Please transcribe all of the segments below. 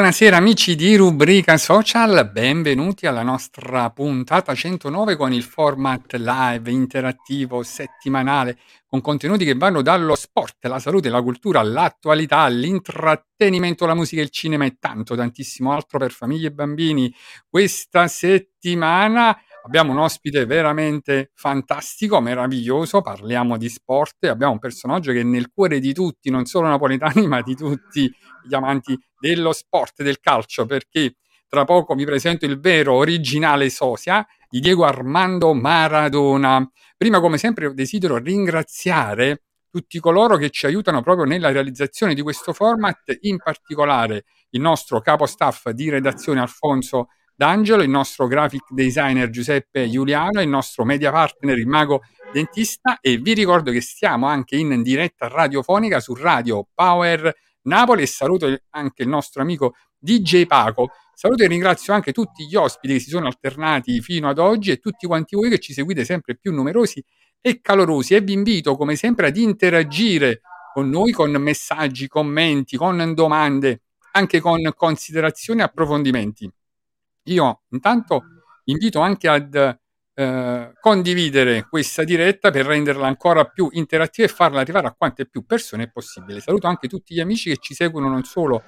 Buonasera amici di Rubrica Social, benvenuti alla nostra puntata 109 con il format live interattivo settimanale con contenuti che vanno dallo sport, la salute, la cultura, l'attualità, l'intrattenimento, la musica, il cinema e tanto tantissimo altro per famiglie e bambini. Questa settimana abbiamo un ospite veramente fantastico, meraviglioso, parliamo di sport abbiamo un personaggio che è nel cuore di tutti, non solo napoletani ma di tutti gli amanti dello sport, del calcio, perché tra poco vi presento il vero originale sosia di Diego Armando Maradona. Prima, come sempre, desidero ringraziare tutti coloro che ci aiutano proprio nella realizzazione di questo format, in particolare il nostro capo staff di redazione Alfonso D'Angelo, il nostro graphic designer Giuseppe Giuliano, il nostro media partner il Mago Dentista e vi ricordo che stiamo anche in diretta radiofonica su Radio Power Napoli e saluto anche il nostro amico DJ Paco. Saluto e ringrazio anche tutti gli ospiti che si sono alternati fino ad oggi e tutti quanti voi che ci seguite sempre più numerosi e calorosi e vi invito come sempre ad interagire con noi con messaggi, commenti, con domande, anche con considerazioni e approfondimenti. Io intanto invito anche ad eh, condividere questa diretta per renderla ancora più interattiva e farla arrivare a quante più persone possibile. Saluto anche tutti gli amici che ci seguono non solo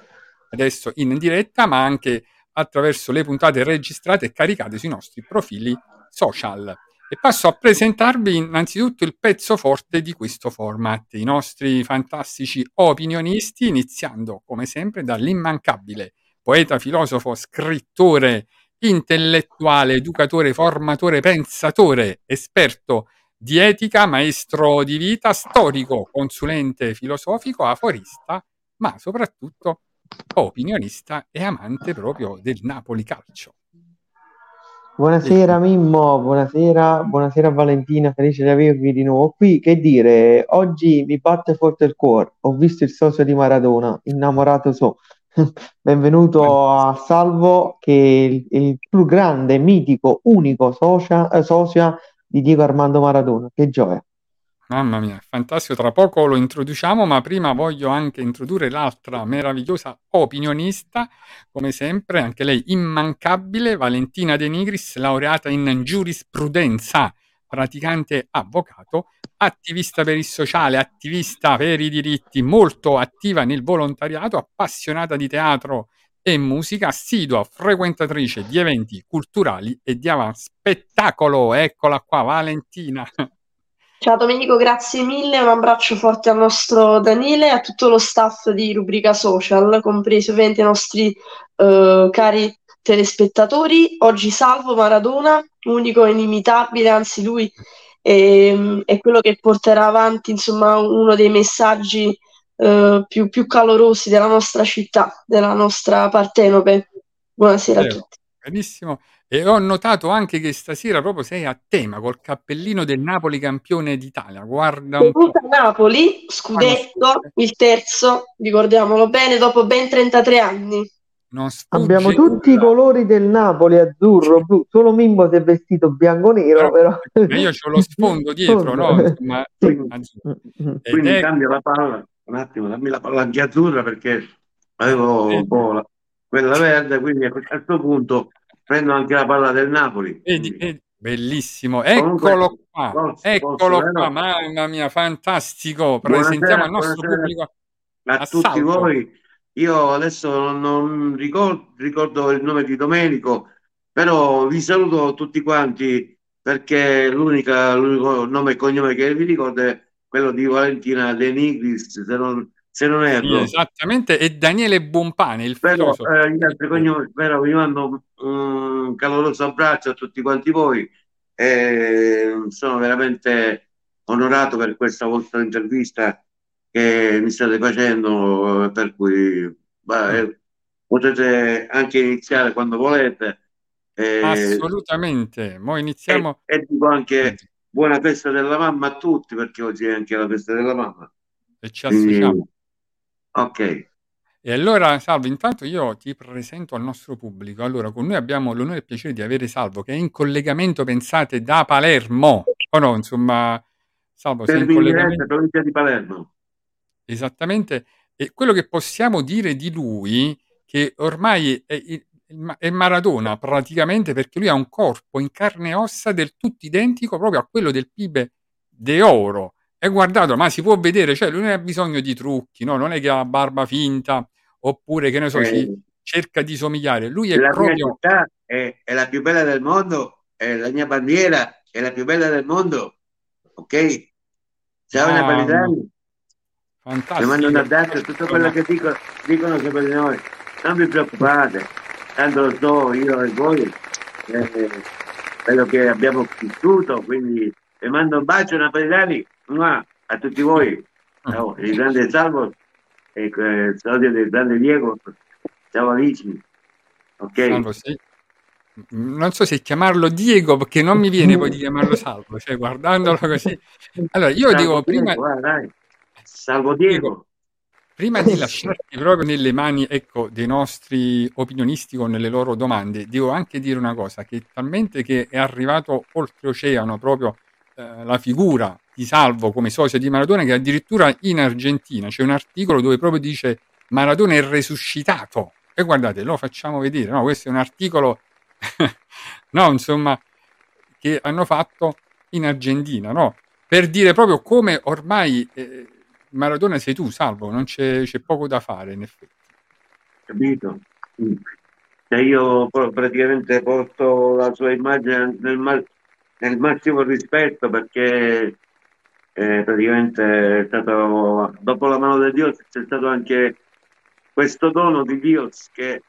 adesso in diretta, ma anche attraverso le puntate registrate e caricate sui nostri profili social. E passo a presentarvi innanzitutto il pezzo forte di questo format, i nostri fantastici opinionisti, iniziando come sempre dall'immancabile poeta, filosofo, scrittore, intellettuale, educatore, formatore, pensatore, esperto di etica, maestro di vita, storico, consulente filosofico, aforista, ma soprattutto opinionista e amante proprio del Napoli calcio. Buonasera Mimmo, buonasera, buonasera Valentina, felice di avervi di nuovo qui. Che dire, oggi mi batte forte il cuore, ho visto il socio di Maradona, innamorato so. Benvenuto a Salvo, che è il, più grande, mitico, unico socia, eh, socia di Diego Armando Maradona. Che gioia. Mamma mia, fantastico. Tra poco lo introduciamo, ma prima voglio anche introdurre l'altra meravigliosa opinionista, come sempre, anche lei immancabile, Valentina De Nigris, laureata in giurisprudenza, praticante avvocato, attivista per il sociale, attivista per i diritti, molto attiva nel volontariato, appassionata di teatro e musica, assidua frequentatrice di eventi culturali e di avanti spettacolo. Eccola qua, Valentina. Ciao Domenico, grazie mille, un abbraccio forte al nostro Daniele e a tutto lo staff di Rubrica Social, compresi ovviamente i nostri eh, cari telespettatori. Oggi salvo Maradona unico, inimitabile, anzi lui è, è quello che porterà avanti insomma uno dei messaggi eh, più, più calorosi della nostra città, della nostra Partenope. Buonasera a Vero, tutti. benissimo. E ho notato anche che stasera proprio sei a tema col cappellino del Napoli campione d'Italia. Guarda un po'. A Napoli, scudetto, il terzo, ricordiamolo bene, dopo ben 33 anni. Abbiamo tutti i nulla. colori del Napoli, azzurro, blu, solo Mimmo si è vestito bianco-nero, Però, però... io ho lo sfondo dietro, no? Insomma, Sì. Mm, mm. Ed Quindi è cambio la palla, un attimo, dammi la palla anche azzurra perché avevo un po' la- quella verde, quindi a questo punto prendo anche la palla del Napoli. Vedi, vedi, bellissimo, Comunque, eccolo qua, posso- eccolo posso, qua, vero? mamma mia, fantastico. Presentiamo Buonasera, al nostro pubblico a a tutti voi. Io adesso non, ricordo, ricordo il nome di Domenico, però vi saluto tutti quanti perché l'unica, l'unico nome e cognome che vi ricordo è quello di Valentina De Nigris, se non, se non Sì, erro. esattamente, e Daniele Buonpane, il Però eh, gli altri cognomi, però vi mando un caloroso abbraccio a tutti quanti voi e sono veramente onorato per questa vostra intervista che mi state facendo, per cui beh, eh, potete anche iniziare quando volete. E, Assolutamente. Mo e, iniziamo. e dico anche buona festa della mamma a tutti perché oggi è anche la festa della mamma. e ci associamo. Ok. E allora, Salvo, intanto io ti presento al nostro pubblico. Allora, con noi abbiamo l'onore e il piacere di avere Salvo, che è in collegamento, pensate, da Palermo. O no, insomma, Salvo, sei in collegamento. provincia di Palermo. Esattamente. E quello che possiamo dire di lui, che ormai è, è Maradona praticamente, perché lui ha un corpo in carne e ossa del tutto identico proprio a quello del Pibe de Oro. E guardate, ma si può vedere, cioè lui non ha bisogno di trucchi, no? Non è che ha la barba finta, oppure che ne so, si Eh, cerca di somigliare. Lui è la mia proprio città è, è la più bella del mondo, è la mia bandiera è la più bella del mondo, ok? Ciao Ah, napoletani, fantastico. mando un abbraccio, tutto quello che dico, dicono sempre di noi, non vi preoccupate, tanto lo so io e voi, eh, quello che abbiamo vissuto, quindi vi mando un bacio napoletani a tutti voi, ciao, il grande Salvo e eh, il sodio del grande Diego, ciao amici, ok? Salvo, sì. Non so se chiamarlo Diego perché non mi viene poi di chiamarlo Salvo, cioè guardandolo così. Allora, io Salvo dico prima, dai. Salvo Diego. prima di lasciarti proprio nelle mani, ecco, dei nostri opinionisti con le loro domande, devo anche dire una cosa, che talmente che è arrivato oltreoceano proprio eh, la figura di Salvo come socio di Maradona che addirittura in Argentina c'è un articolo dove proprio dice Maradona è resuscitato. E guardate, lo facciamo vedere, no? Questo è un articolo, no, insomma, che hanno fatto in Argentina, no? Per dire proprio come ormai eh, Maradona sei tu, Salvo, non c'è, c'è poco da fare in effetti. capito? Mm. Se io pro- praticamente porto la sua immagine nel, ma- nel massimo rispetto perché eh, praticamente è stato, dopo la mano di Dio c'è stato anche questo dono di Dio che,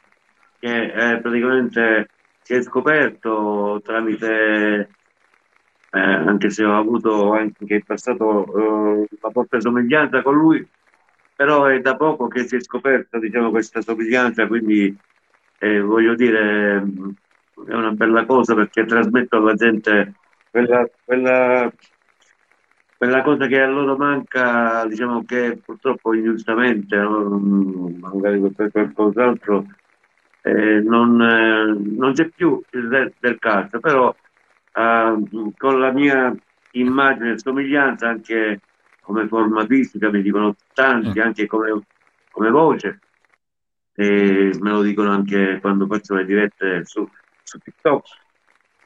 che eh, praticamente si è scoperto tramite, eh, anche se ho avuto anche in passato eh, una forte somiglianza con lui, però è da poco che si è scoperta diciamo, questa somiglianza, quindi eh, voglio dire, è una bella cosa perché trasmetto alla gente quella, quella, quella cosa che a loro manca, diciamo che purtroppo ingiustamente? Mm, magari per qualcos'altro, eh, non, eh, non c'è più re del calcio, però eh, con la mia immagine e somiglianza anche come forma fisica, mi dicono tanti, Mm. anche come, come voce, e me lo dicono anche quando faccio le dirette su, su TikTok.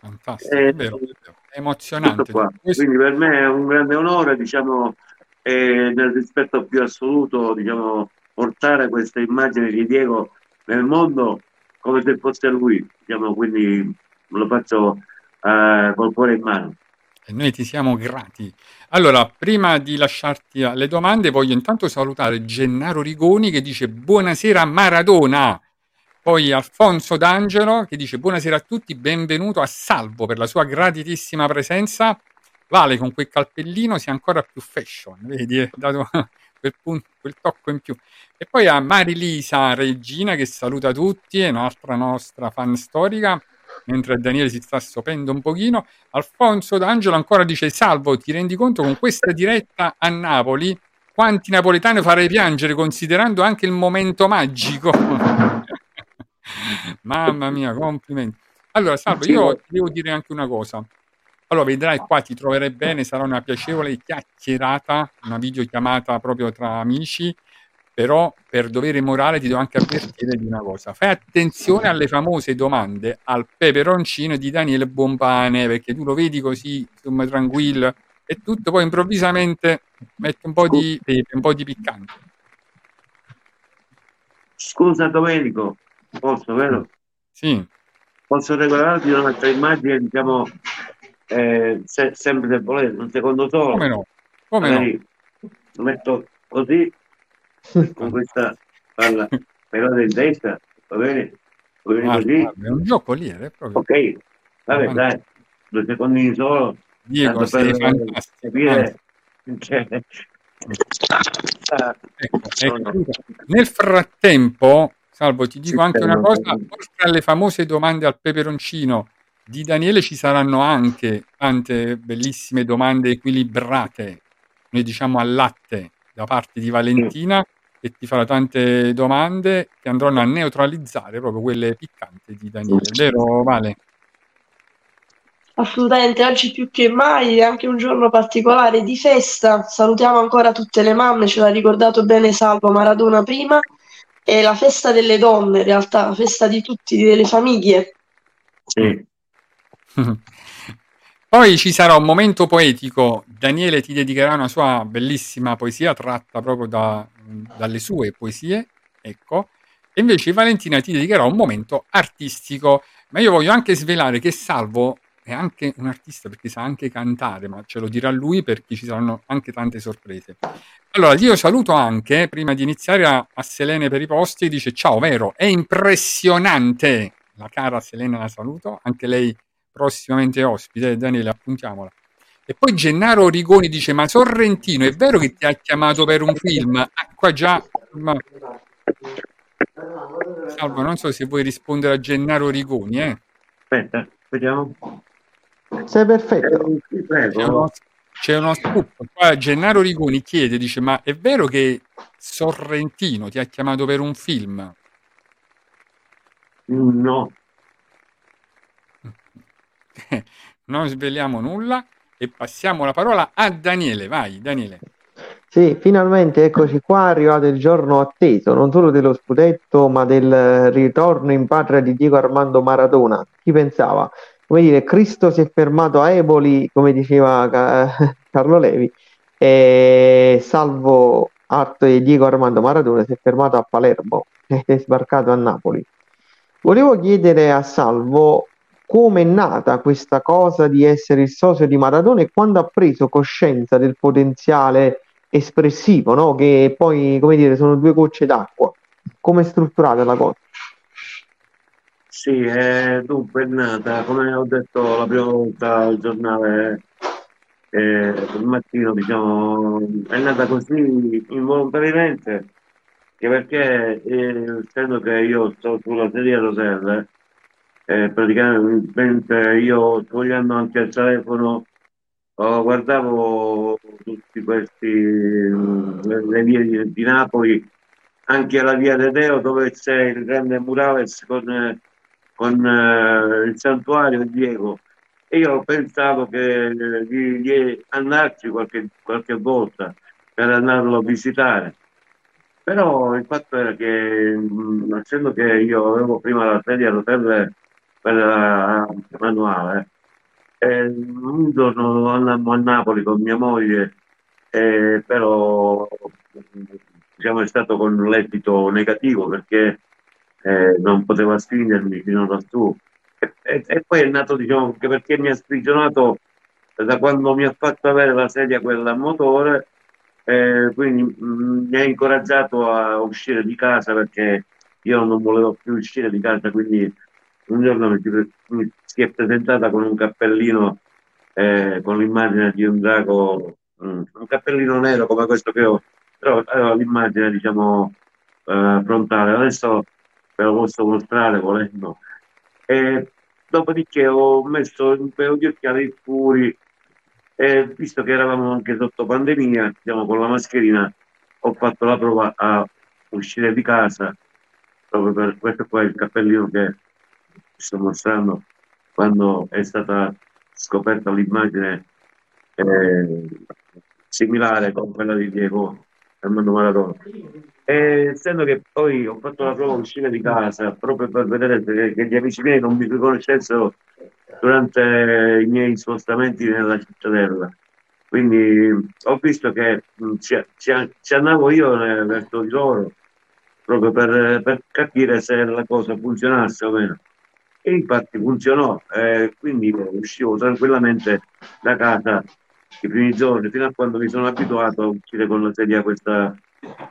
Fantastico, Eh, è vero, è vero. È emozionante. Quindi per me è un grande onore, diciamo, e nel rispetto più assoluto, diciamo, portare questa immagine di Diego nel mondo come se fosse lui, diciamo, quindi lo faccio eh, col cuore in mano. E noi ti siamo grati. Allora, prima di lasciarti alle domande, voglio intanto salutare Gennaro Rigoni che dice buonasera Maradona. Poi Alfonso D'Angelo che dice buonasera a tutti, benvenuto a Salvo per la sua gratitissima presenza. Vale con quel calpellino sia ancora più fashion, vedi, è dato quel, punto, quel tocco in più. E poi a Marilisa Regina che saluta tutti, è un'altra nostra fan storica, mentre Daniele si sta sopendo un pochino. Alfonso D'Angelo ancora dice salvo, ti rendi conto con questa diretta a Napoli quanti napoletani farei piangere considerando anche il momento magico. Mamma mia, complimenti. Allora, Salvo, io devo dire anche una cosa. Allora, vedrai qua, ti troverai bene, sarà una piacevole chiacchierata, una videochiamata proprio tra amici, però per dovere morale ti devo anche avvertire di una cosa. Fai attenzione alle famose domande al peperoncino di Daniele Bompane, perché tu lo vedi così, insomma, tranquillo e tutto, poi improvvisamente metti un po' di pepe, un po' di piccante. Scusa Domenico, posso, vero? Sì, Posso regolarti un'altra immagine, diciamo, eh, se- sempre se volete, un secondo solo. come no? Come no? Magari lo metto così, con questa palla pelata in testa, va bene? Va bene Guarda, così? guarda, è un gioco lì, è proprio. Ok, vabbè, Avanti. dai, due secondi solo, Diego, sei per fantastico. capire. Cioè, Ecco, ecco. Nel frattempo, Salvo, ti dico anche una cosa, oltre alle famose domande al peperoncino di Daniele ci saranno anche tante bellissime domande equilibrate, noi diciamo al latte, da parte di Valentina, che ti farà tante domande che andranno a neutralizzare proprio quelle piccanti di Daniele, vero Vale? Assolutamente, oggi più che mai è anche un giorno particolare di festa. Salutiamo ancora tutte le mamme, ce l'ha ricordato bene Salvo Maradona prima. È la festa delle donne, in realtà, la festa di tutti, delle famiglie. Sì. Poi ci sarà un momento poetico, Daniele ti dedicherà una sua bellissima poesia tratta proprio da- dalle sue poesie, ecco, e invece Valentina ti dedicherà un momento artistico, ma io voglio anche svelare che Salvo è anche un artista perché sa anche cantare, ma ce lo dirà lui perché ci saranno anche tante sorprese. Allora, io saluto anche, prima di iniziare, a, a Selene per i posti, dice ciao, vero, è impressionante, la cara Selena la saluto, anche lei prossimamente ospite, Daniele, appuntiamola. E poi Gennaro Rigoni dice: Ma Sorrentino, è vero che ti ha chiamato per un film? Ah, qua già. ma- Salvo, non so se vuoi rispondere a Gennaro Rigoni, eh. Aspetta, vediamo. Sei perfetto. Eh, C'è uno, c'è uno scoop. Qua Gennaro Rigoni chiede: dice, Ma è vero che Sorrentino ti ha chiamato per un film? No, non sveliamo nulla e passiamo la parola a Daniele. Vai, Daniele. Sì, finalmente eccoci qua, arrivato il giorno atteso, non solo dello scudetto, ma del ritorno in patria di Diego Armando Maradona. Chi pensava? Come dire, Cristo si è fermato a Eboli, come diceva Ca- Carlo Levi, e salvo atto di Diego Armando Maradona si è fermato a Palermo ed è sbarcato a Napoli. Volevo chiedere a Salvo come è nata questa cosa di essere il socio di Maradona e quando ha preso coscienza del potenziale espressivo, no? Che poi, come dire, sono due gocce d'acqua. Come è strutturata la cosa? sì, eh, dunque è nata, come ho detto la prima volta al giornale eh, il mattino, diciamo, è nata così involontariamente, che perché eh, essendo che io sto sulla sedia a rotelle, eh, praticamente io sfogliando anche il telefono oh, guardavo tutti questi le, vie di, di Napoli anche la via De Deo dove c'è il grande murales con, con eh, il santuario di Diego. E io pensavo che di, di andarci qualche, qualche volta per andarlo a visitare. Però il fatto era che mh, essendo che io avevo prima la sedia a rotelle quella manuale eh, un giorno andammo a Napoli con mia moglie, eh, però diciamo, è stato con l'esito negativo perché eh, non poteva spingermi fino lassù. E, e- e poi è nato, diciamo, perché mi ha sprigionato da quando mi ha fatto avere la sedia quella a motore, eh, quindi mh, mi ha incoraggiato a uscire di casa perché io non volevo più uscire di casa, quindi un giorno mi mi si è presentata con un cappellino eh, con l'immagine di un drago, mm, un cappellino nero come questo che ho, però aveva l'immagine diciamo eh, frontale. Adesso ve lo posso mostrare volendo. E dopodiché ho messo un paio di occhiali scuri e visto che eravamo anche sotto pandemia, diciamo con la mascherina, ho fatto la prova a uscire di casa proprio per questo qua il cappellino che sto mostrando quando è stata scoperta l'immagine eh, similare con quella di Diego Armando Maradona. E essendo che poi ho fatto la prova a uscire di casa proprio per vedere se- che gli amici miei non mi riconoscessero durante i miei spostamenti nella cittadella. Quindi ho visto che ci, ci- ci andavo io verso di loro proprio per, per capire se la cosa funzionasse o meno. E infatti funzionò, eh, quindi uscivo tranquillamente da casa i primi giorni, fino a quando mi sono abituato a uscire con la sedia questa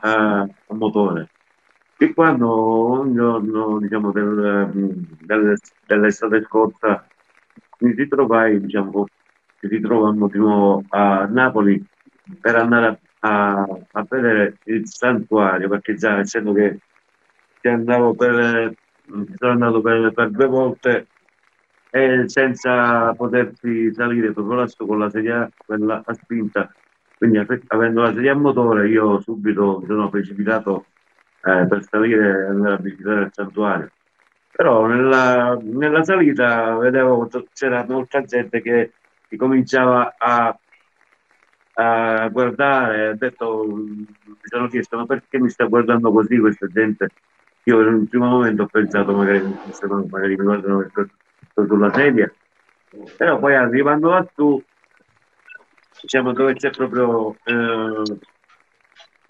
a, a motore. E quando un giorno, diciamo, del, del- dell'estate scorsa mi ritrovai, diciamo, ci ritrovammo di nuovo a Napoli per andare a, a vedere il santuario, perché già essendo che andavo per, sono andato per, per due volte e senza potersi salire proprio lassù con la sedia quella a spinta. Quindi ave- avendo la sedia a motore io subito mi sono precipitato eh, per salire e andare a visitare il santuario. Però nella, nella salita vedevo c'era molta gente che cominciava a, a guardare, ho detto, mi sono chiesto ma perché mi sta guardando così questa gente? Io in un primo momento ho pensato magari, magari mi guardano perché sto sulla sedia, però poi arrivando lassù, diciamo dove c'è proprio eh,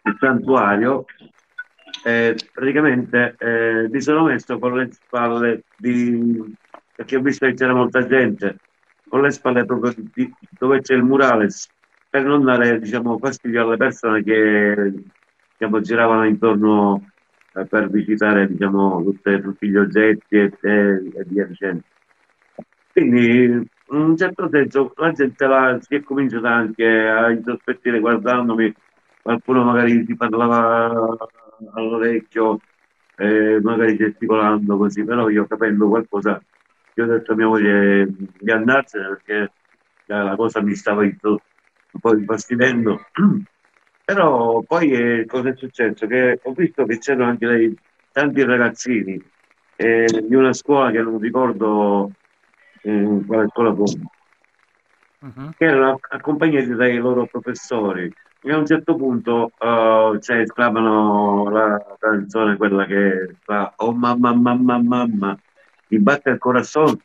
il santuario, eh, praticamente eh, mi sono messo con le spalle di... perché ho visto che c'era molta gente, con le spalle proprio di- dove c'è il murales, per non dare diciamo, fastidio alle persone che diciamo, giravano intorno eh, per visitare diciamo, tutte- tutti gli oggetti e, e- e via dicendo. Quindi, in un certo senso, la gente là si è cominciata anche a insospettire guardandomi, qualcuno magari si parlava all'orecchio, eh, magari gesticolando così, però io capendo qualcosa, io ho detto a mia moglie di andarsene perché la la cosa mi stava un po' infastidendo. Però poi eh, cosa è successo? Che ho visto che c'erano anche dei, tanti ragazzini eh, di una scuola che non ricordo eh, quale scuola fosse, Mhm. che erano accompagnati dai loro professori. E a un certo punto eh, cioè, esclamano la canzone, quella che fa Oh mamma mamma mamma, mi batte il corazon.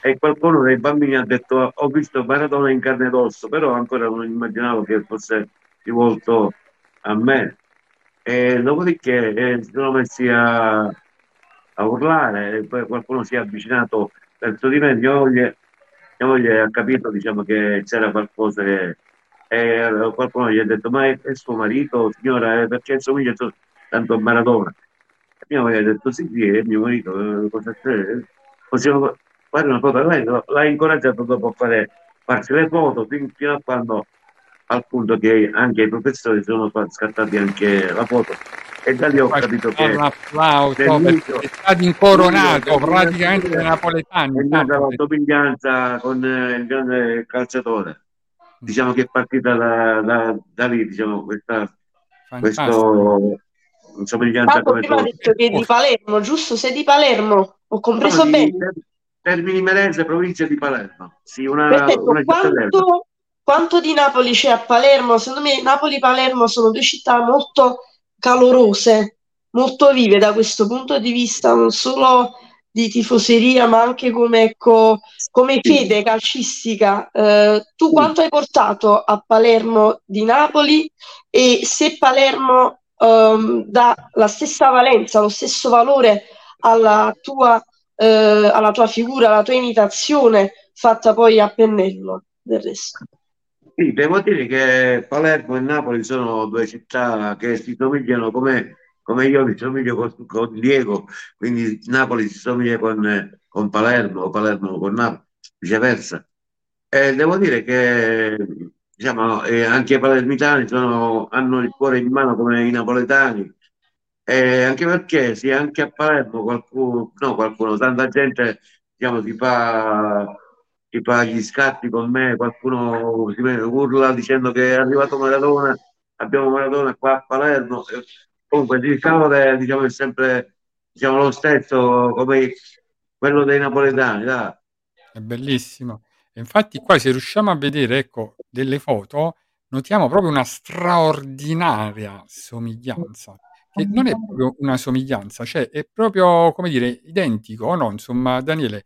E qualcuno dei bambini ha detto ho visto Maradona in carne ed osso, però ancora non immaginavo che fosse rivolto a me. E dopodiché eh, sono messi a, a urlare, e poi qualcuno si è avvicinato verso di me, mia moglie, mia moglie ha capito diciamo, che c'era qualcosa che... E qualcuno gli ha detto, ma è, è suo marito, signora, eh, perché somiglia so- tanto a Maradona. E mia moglie ha detto, sì, sì, è mio marito, eh, cosa c'è? Possiamo fare una foto? Lei l'ha incoraggiato dopo a fare, farsi le foto fin- fino a quando, al punto che anche i professori sono scattati anche la foto. E da lì ho capito che... Un applauso Bellissimo. perché è stato incoronato praticamente dai napoletani. è nata la somiglianza con eh, il grande calciatore. Diciamo che è partita da, da- da lì, diciamo, questa Fantastico. questo somiglianza come prima ha tu. detto che è di Palermo, giusto? Sei di Palermo? Ho compreso Sono bene. di Termini Merese, provincia di Palermo. Sì, una, Perfetto. una. Quanto, quanto di Napoli c'è a Palermo? Secondo me Napoli e Palermo sono due città molto calorose, molto vive da questo punto di vista, non solo di tifoseria, ma anche come, ecco, come fede calcistica. Eh, tu quanto hai portato a Palermo di Napoli e se Palermo ehm, dà la stessa valenza, lo stesso valore alla tua, eh, alla tua figura, alla tua imitazione fatta poi a pennello del resto. Sì, devo dire che Palermo e Napoli sono due città che si somigliano come come io mi somiglio con, con Diego, quindi Napoli si somiglia con, con Palermo, o Palermo con Napoli, viceversa. E devo dire che diciamo, anche i palermitani sono- hanno il cuore in mano come i napoletani, e anche perché sì, anche a Palermo qualcuno, no, qualcuno, tanta gente diciamo, si fa, si fa gli scatti con me, qualcuno si urla dicendo che è arrivato Maradona, abbiamo Maradona qua a Palermo. Comunque il calore diciamo, è sempre diciamo, lo stesso come quello dei napoletani, dai. È bellissimo. Infatti qua se riusciamo a vedere, ecco, delle foto, notiamo proprio una straordinaria somiglianza, che non è proprio una somiglianza, cioè è proprio, come dire, identico, no? Insomma, Daniele,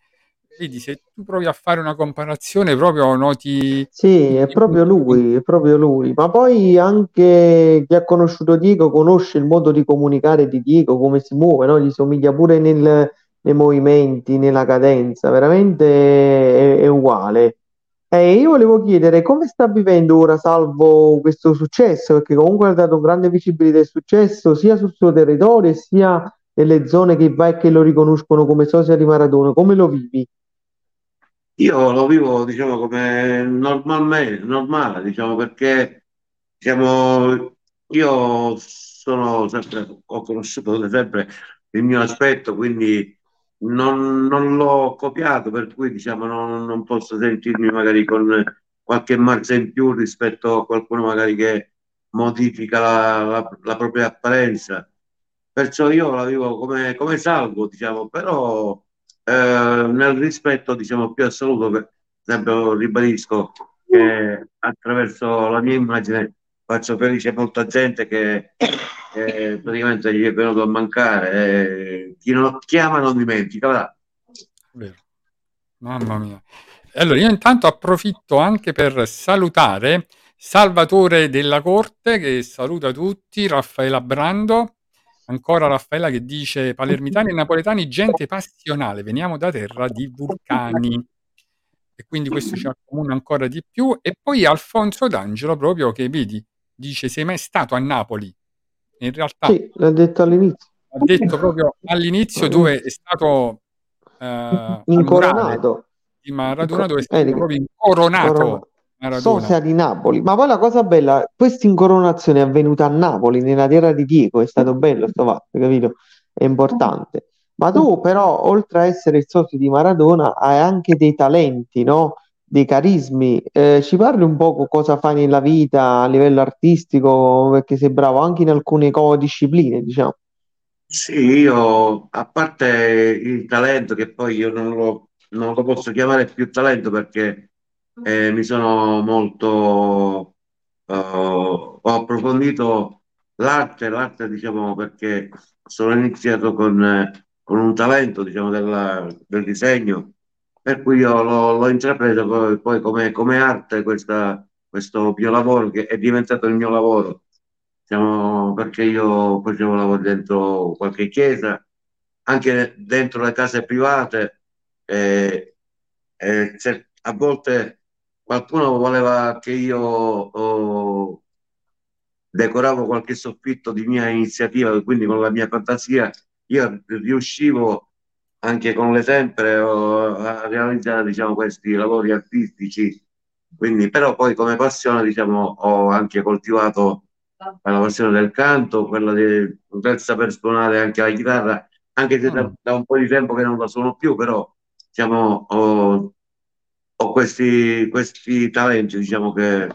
vedi, se tu provi a fare una comparazione, proprio noti... Sì, è proprio lui, è proprio lui. Ma poi anche chi ha conosciuto Diego conosce il modo di comunicare di Diego, come si muove, no? Gli somiglia pure nel- nei movimenti, nella cadenza, veramente è, è uguale. E io volevo chiedere come sta vivendo ora Salvo questo successo, perché comunque ha dato grande visibilità e successo sia sul suo territorio sia nelle zone che va e che lo riconoscono come sosia di Maradona. Come lo vivi? Io lo vivo, diciamo, come normalmente, normale, diciamo, perché diciamo, io sono sempre, ho conosciuto sempre il mio aspetto, quindi non, non l'ho copiato, per cui diciamo, non, non posso sentirmi magari con qualche marcia in più rispetto a qualcuno magari che modifica la, la- la propria apparenza. Perciò io la vivo come, come salvo, diciamo, però nel rispetto, diciamo, più assoluto, per esempio, ribadisco che attraverso la mia immagine faccio felice molta gente che, che praticamente gli è venuto a mancare. e chi non chiama non dimentica. va. Vero. Mamma mia. Allora, io intanto approfitto anche per salutare Salvatore della Corte, che saluta tutti, Raffaella Brando, ancora Raffaella che dice palermitani e napoletani, gente passionale, veniamo da terra di vulcani. E quindi questo ci accomuna ancora di più. E poi Alfonso D'Angelo, proprio che vedi, dice: Sei mai stato a Napoli? In realtà Sì, l'ha detto all'inizio. ha detto proprio all'inizio dove è stato eh, Incoronato. di Maradona, dove è stato proprio incoronato Corona- Maradona. Sosia di Napoli. Ma poi la cosa bella, questa incoronazione è avvenuta a Napoli, nella terra di Diego, è stato bello sto fatto, capito? È importante. Ma tu però, oltre a essere il socio di Maradona, hai anche dei talenti, no? Dei carismi. Eh, ci parli un po' cosa fai nella vita a livello artistico, perché sei bravo anche in alcune co- discipline, diciamo. Sì, io, a parte il talento, che poi io non lo, non lo posso chiamare più talento perché eh, mi sono molto, eh, ho approfondito l'arte, l'arte diciamo perché sono iniziato con, eh, con un talento diciamo della- del disegno, per cui io l'ho l'ho intrapreso poi, poi come, come arte questa- questo mio lavoro che è diventato il mio lavoro. Diciamo, perché io facevo lavoro dentro qualche chiesa, anche dentro le case private, e, e cer- a volte qualcuno voleva che io oh, decoravo qualche soffitto di mia iniziativa, quindi con la mia fantasia io riuscivo anche con le tempere oh, a realizzare diciamo, questi lavori artistici. Quindi, però poi come passione diciamo, ho anche coltivato la passione del canto, quella di saper suonare anche la chitarra, anche se da, Mm. da un po' di tempo che non la suono più, però diciamo, ho, ho questi, questi talenti diciamo, che,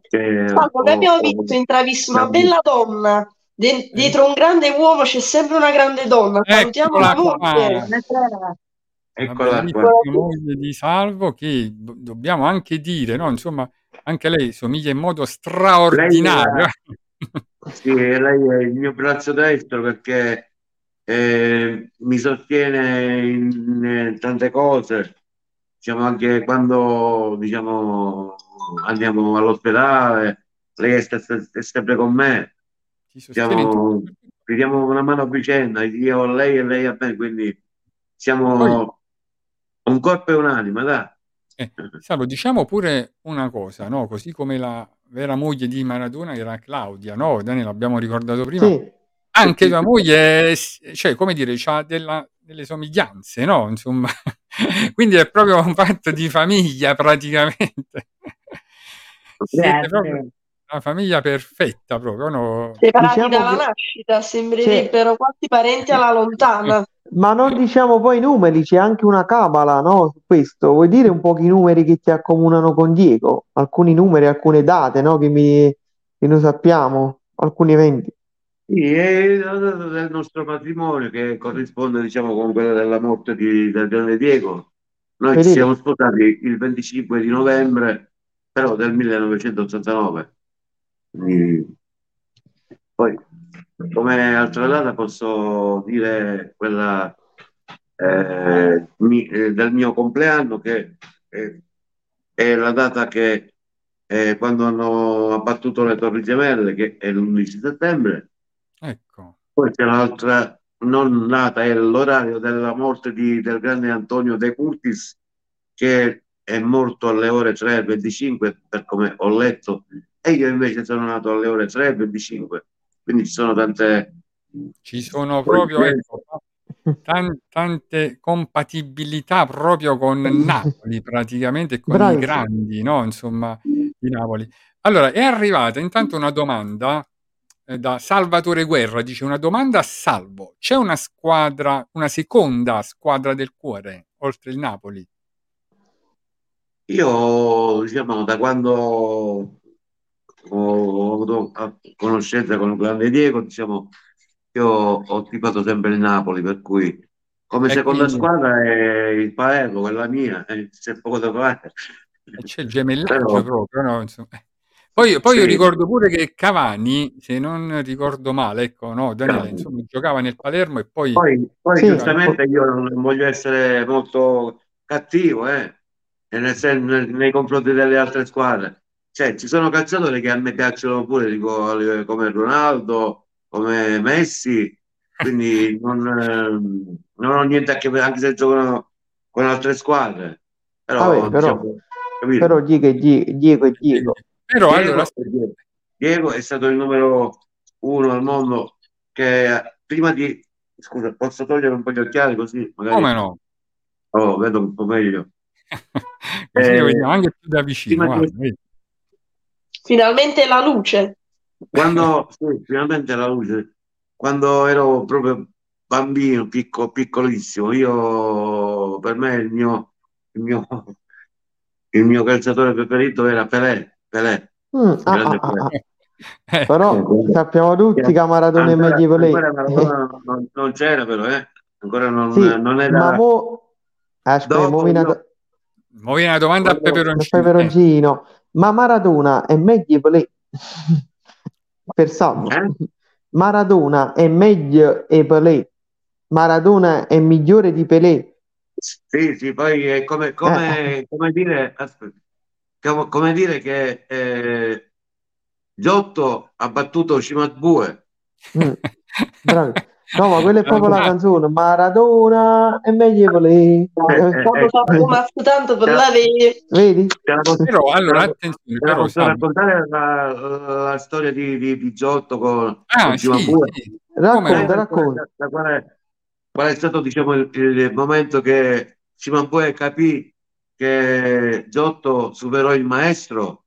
che Salvo, ho- abbiamo ho- visto in travisto una bella donna. De- dietro un grande uomo c'è sempre una grande donna. Salutiamo la Eccola moglie. La Eccola bellissima moglie di Salvo che do- dobbiamo anche dire, no? Insomma, anche lei somiglia in modo straordinario. Sì, lei è il mio braccio destro perché eh, mi sostiene in eh, tante cose, diciamo anche quando diciamo, andiamo all'ospedale, lei è, st- è sempre con me, tutto. ci diamo una mano a vicenda, io a lei e lei a me, quindi siamo Poi- un corpo e un'anima, dai. Eh, Salvo, diciamo pure una cosa, no? Così come la vera moglie di Maradona era Claudia, no? Daniele, l'abbiamo ricordato prima. Sì, Anche tua moglie, cioè, come dire, ha delle somiglianze, no? Insomma, quindi è proprio un fatto di famiglia praticamente. Siete proprio una famiglia perfetta, proprio, no? Separati Diciamo dalla che- nascita, sembrerebbero quasi parenti alla lontana. ma non diciamo poi i numeri, c'è anche una cabala, no? Su questo, vuoi dire un po' i numeri che ti accomunano con Diego? Alcuni numeri, alcune date, no? Che, mi, che noi sappiamo, alcuni eventi. Sì, è la data del nostro matrimonio che corrisponde, diciamo, con quella della morte di, del grande Diego. Noi ci Vedete? siamo sposati il 25 di novembre, però del 1989. Quindi, poi, come altra data, posso dire quella eh, mi- eh, del mio compleanno, che eh, è la data che eh, quando hanno abbattuto le Torri Gemelle, che è l'11 settembre. Poi c'è l'altra non data, è l'orario della morte di- del grande Antonio De Curtis, che è morto alle ore 3.25, per come ho letto, e io invece sono nato alle ore 3.25. Quindi ci sono tante... Ci sono proprio ecco, tan- tante compatibilità proprio con Napoli praticamente con i Bravissimo. grandi, no? Insomma, di Napoli. Allora, è arrivata intanto una domanda da Salvatore Guerra, dice una domanda a salvo. C'è una squadra, una seconda squadra del cuore, oltre il Napoli? Io, diciamo, da quando ho, avuto conoscenza con il grande Diego, diciamo, io ho tifato sempre il Napoli, per cui come E seconda quindi- squadra è il Palermo, quella mia, c'è poco da fare. E c'è il gemellaggio Però- proprio, no? Insomma. Poi, poi io Sì. ricordo pure che Cavani, se non ricordo male, ecco, no, Daniele, insomma, giocava nel Palermo e poi... Poi, poi Sì. giustamente io non voglio essere molto cattivo, eh, nel sen- nel- nei confronti delle altre squadre. Cioè, ci sono calciatori che a me piacciono pure, dico, eh, come Ronaldo, come Messi, quindi non, ehm, non ho niente a che vedere, anche se giocano con altre squadre. Però, Vabbè, però- diciamo? Però Die- Diego è Diego. Però Diego, allora, Diego è stato il numero uno al mondo che prima di... Scusa, posso togliere un po' gli occhiali così magari... come no? Oh, vedo un po' meglio. Così Eh, vediamo anche più da vicino, di-? Finalmente la luce. Quando, sì, finalmente la luce, quando ero proprio bambino, picco- piccolissimo, io, per me il mio, il mio, il mio calciatore preferito era Pelé, Pelé. Mm, ah, ah, ah, ah. Eh, Però sappiamo tutti che Maradona è meglio Pelé. Non, non c'era però, eh? Ancora non, Sì, non era... ma mo... Aspetta, Dopo mo viene io- una- mo viene una domanda a Quando- il peperoncino. peperoncino. Ma Maradona è meglio di Pelé? Per Salvo. Eh? Maradona è meglio di Pelé. Maradona è migliore di Pelé. Sì, sì, poi è come, come, Eh. come dire, aspetta, come, come dire che eh, Giotto ha battuto Cimabue. Mm. No, ma quella è proprio la canzone. Maradona è meglio eh, fatto mazzo tanto per la vedi. Però allora attenzione, però posso raccontare la, la storia di, di, di Giotto con, Ah, con sì, Cimabue? sì. Come Racconta, racconta. qual è, qual è stato diciamo, il, il momento che Cimabue capì che Giotto superò il maestro,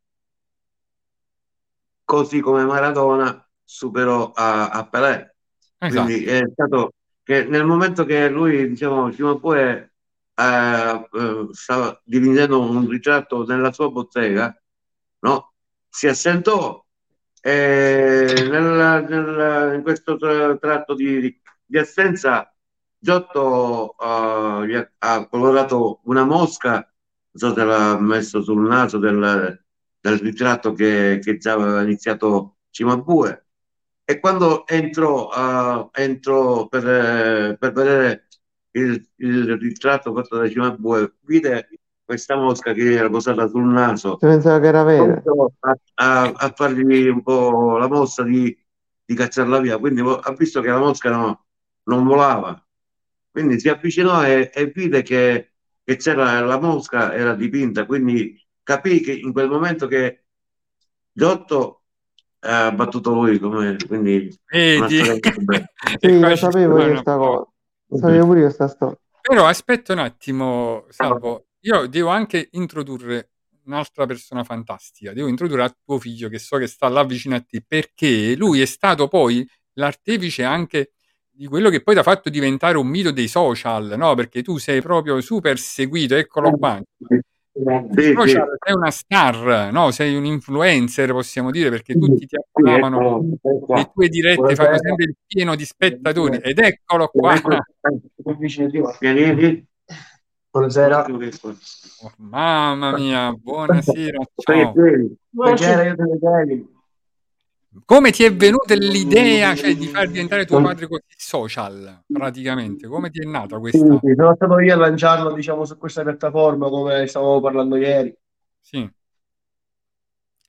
così come Maradona superò a, a Pelé. Esatto. Quindi è stato che nel momento che lui, diciamo, Cimabue eh, eh, stava dipingendo un ritratto nella sua bottega, no? Si assentò e nel- nel- in questo tra- tratto di, di- assenza Giotto eh, gli ha, colorato una mosca, so se l'ha messo sul naso del, del ritratto che, che già aveva iniziato Cimabue. E quando entrò, eh, entrò per, eh, per vedere il, il ritratto fatto da Cimabue, vide questa mosca che era posata sul naso. Io pensavo che era cominciò a, a- a fargli un po' la mossa di, di cacciarla via, quindi ha visto che la mosca no- non volava, quindi si avvicinò e, e vide che, che che c'era la mosca, era dipinta, quindi capì che in quel momento che Giotto ha battuto lui, come, quindi Vedi? E Sì, lo sapevo io una sta cosa. Lo sapevo pure io sta storia. Però aspetta un attimo, Salvo, io devo anche introdurre un'altra persona fantastica, devo introdurre a tuo figlio che so che sta là vicino a te, perché lui è stato poi l'artefice anche di quello che poi ti ha fatto diventare un mito dei social, no? Perché tu sei proprio super seguito, eccolo qua. Sì, sì. Social, sei una star, no? Sei un influencer, possiamo dire, perché tutti ti Sì, amano, eccolo, eccolo qua. le tue dirette fanno sempre il pieno di spettatori, ed eccolo qua. Buonasera. Oh, mamma mia, buonasera, ciao. Buonasera, io te. Come ti è venuta l'idea, cioè, di far diventare tuo padre così social, praticamente? Come ti è nata questa? sì, sono stato io a lanciarlo, diciamo, su questa piattaforma, come stavamo parlando ieri. Sì.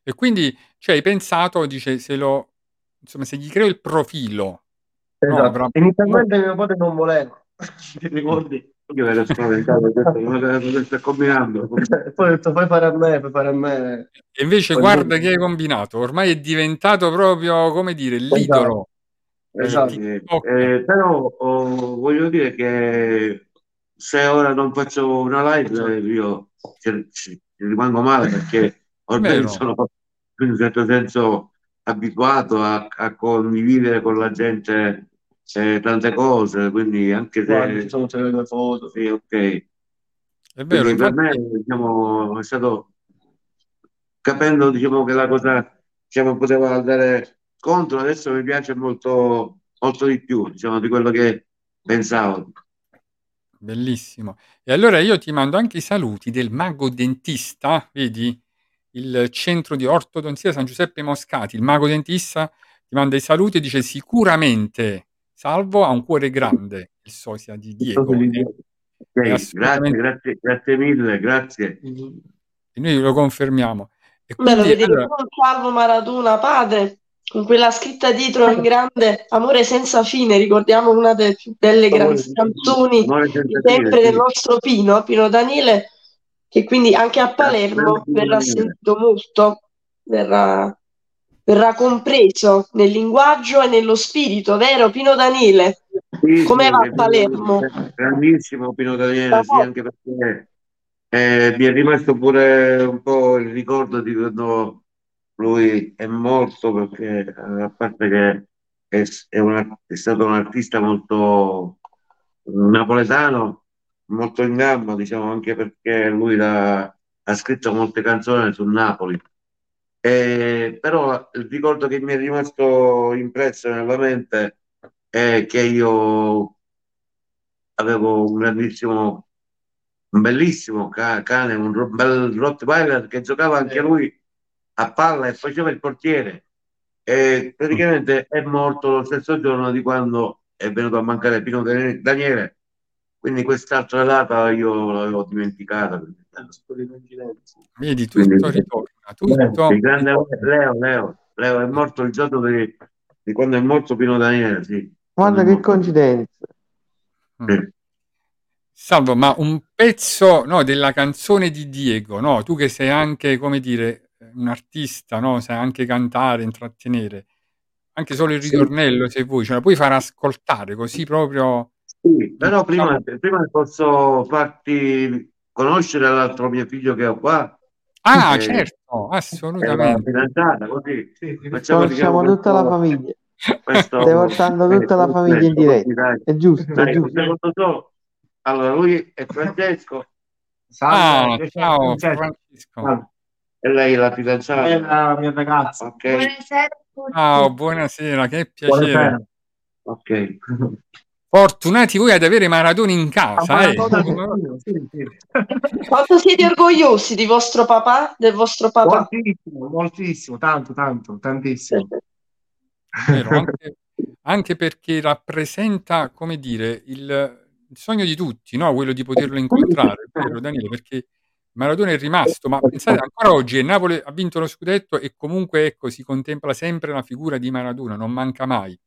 E quindi, cioè, hai pensato, dice, se lo, insomma, se gli creo il profilo, no, Esatto. avrà... Inizialmente mio padre non voleva, ti ricordi? Io ero spaventato, stai combinando? Poi ho detto, fai fare a me, fai fare a me. E invece Poi guarda che hai combinato, ormai è diventato proprio, come dire, l'idolo. Esatto. Eh, Eh, però oh, voglio dire che se ora non faccio una live, eh, io ci, ci- ci rimango male perché ormai sono in un certo senso abituato a, a condividere con la gente eh, tante cose, quindi anche Guarda, ci se sono tutte le foto. sì, ok. È vero, Quindi per infatti, me diciamo, è stato capendo diciamo, che la cosa diciamo, poteva andare contro, adesso mi piace molto, molto di più diciamo, di quello che pensavo. bellissimo. E allora io ti mando anche i saluti del mago dentista, vedi? Il centro di ortodonzia San Giuseppe Moscati, il mago dentista ti manda i saluti e dice sicuramente Salvo ha un cuore grande, il sosia di Diego. Ok, eh. È grazie, assolutamente, grazie, grazie mille, grazie. e noi lo confermiamo. E quindi, vedere allora, proprio Salvo Maradona, padre, con quella scritta dietro in grande Amore senza fine, ricordiamo una delle più belle grandi canzoni sempre del nostro Pino, Pino Daniele, che quindi anche a Palermo verrà sentito molto, verrà, verrà compreso nel linguaggio e nello spirito, vero Pino Daniele? Sì, Come sì, va a Palermo? grandissimo Pino Daniele, Da sì, anche perché eh, mi è rimasto pure un po' il ricordo di quando lui è morto, perché a parte che è, è una- è stato un artista molto napoletano, molto in gamba, diciamo, anche perché lui l'ha- ha scritto molte canzoni sul Napoli. Eh, però il ricordo che mi è rimasto impresso nella mente è che io avevo un grandissimo, un bellissimo ca- cane, un ro- bel Rottweiler che giocava anche lui a palla e faceva il portiere. E praticamente è morto lo stesso giorno di quando è venuto a mancare Pino Dan- Daniele. Quindi quest'altra data io l'avevo dimenticata. vedi, Quindi- tutto ritorna, tutto Il grande. Leo, Leo, Leo è morto il giorno di, di quando è morto Pino Daniele, sì. Guarda che coincidenza. Mm. Sì. Salvo, ma un pezzo no, della canzone di Diego, no? Tu che sei anche, come dire, un artista, no? Sai anche cantare, intrattenere, anche solo il Sì. ritornello, se vuoi, ce la puoi far ascoltare così proprio. Sì, però prima, prima posso farti conoscere l'altro mio figlio che ho qua. Ah, Eh, certo, È assolutamente. fidanzata, così. Facciamo, diciamo, tutta la famiglia. questo- Stai portando tutta la famiglia in diretta. È giusto, è dai, un giusto. Allora, lui è Francesco Ah, Salve, ciao Francesco. Francesco. Salve. e lei è la È fidanzata. la mia ragazza. Ok, Buonasera a tutti. Ciao, buonasera, che piacere. Buonasera. ok. Fortunati voi ad avere Maradona in casa, eh. Maradona, sì, sì. Quanto siete orgogliosi di vostro papà, del vostro papà? Moltissimo, moltissimo, tanto, tanto, tantissimo. Vero, anche, anche perché rappresenta, come dire, il, il sogno di tutti, no? Quello di poterlo incontrare, vero Daniele? Perché Maradona è rimasto, ma pensate, ancora oggi il Napoli ha vinto lo scudetto e comunque ecco, si contempla sempre la figura di Maradona, non manca mai.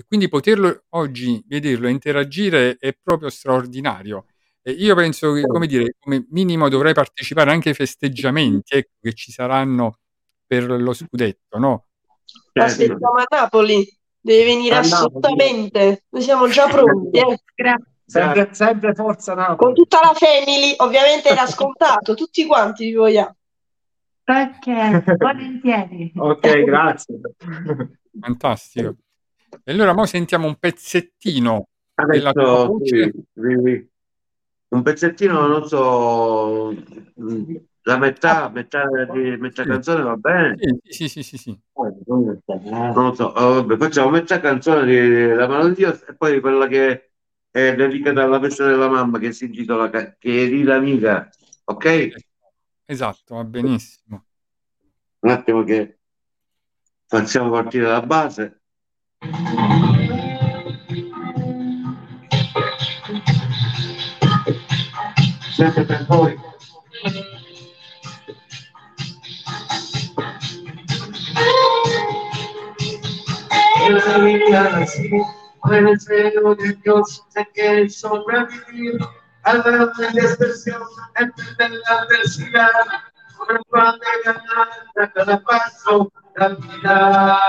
E quindi poterlo oggi vederlo e interagire è proprio straordinario. E io penso che, come dire, come minimo dovrei partecipare anche ai festeggiamenti, ecco, che ci saranno per lo scudetto, no? Certo. Aspettiamo a Napoli, deve venire A Napoli. assolutamente. Noi siamo già pronti, eh. Sempre, sempre forza Napoli. Con tutta la family, ovviamente era scontato, tutti quanti vi vogliamo. Ok, volentieri. Ok, grazie. Fantastico. E allora mo sentiamo un pezzettino della tua Adesso voce. sì, sì, sì. un pezzettino, non so, la metà, metà, di, metà canzone va bene? Sì, sì, sì, sì. Non lo so, oh, vabbè, facciamo metà canzone di La mano di Dio e poi quella che è dedicata alla festa della mamma che si intitola eri l'amica, ok? Esatto, va benissimo. Un attimo che facciamo partire la base. Per voi. la vida así, con el celo de Dios, sé que sobrevivir a la desesperación, entender la adversidad, con el pan de ganar a cada paso la vida.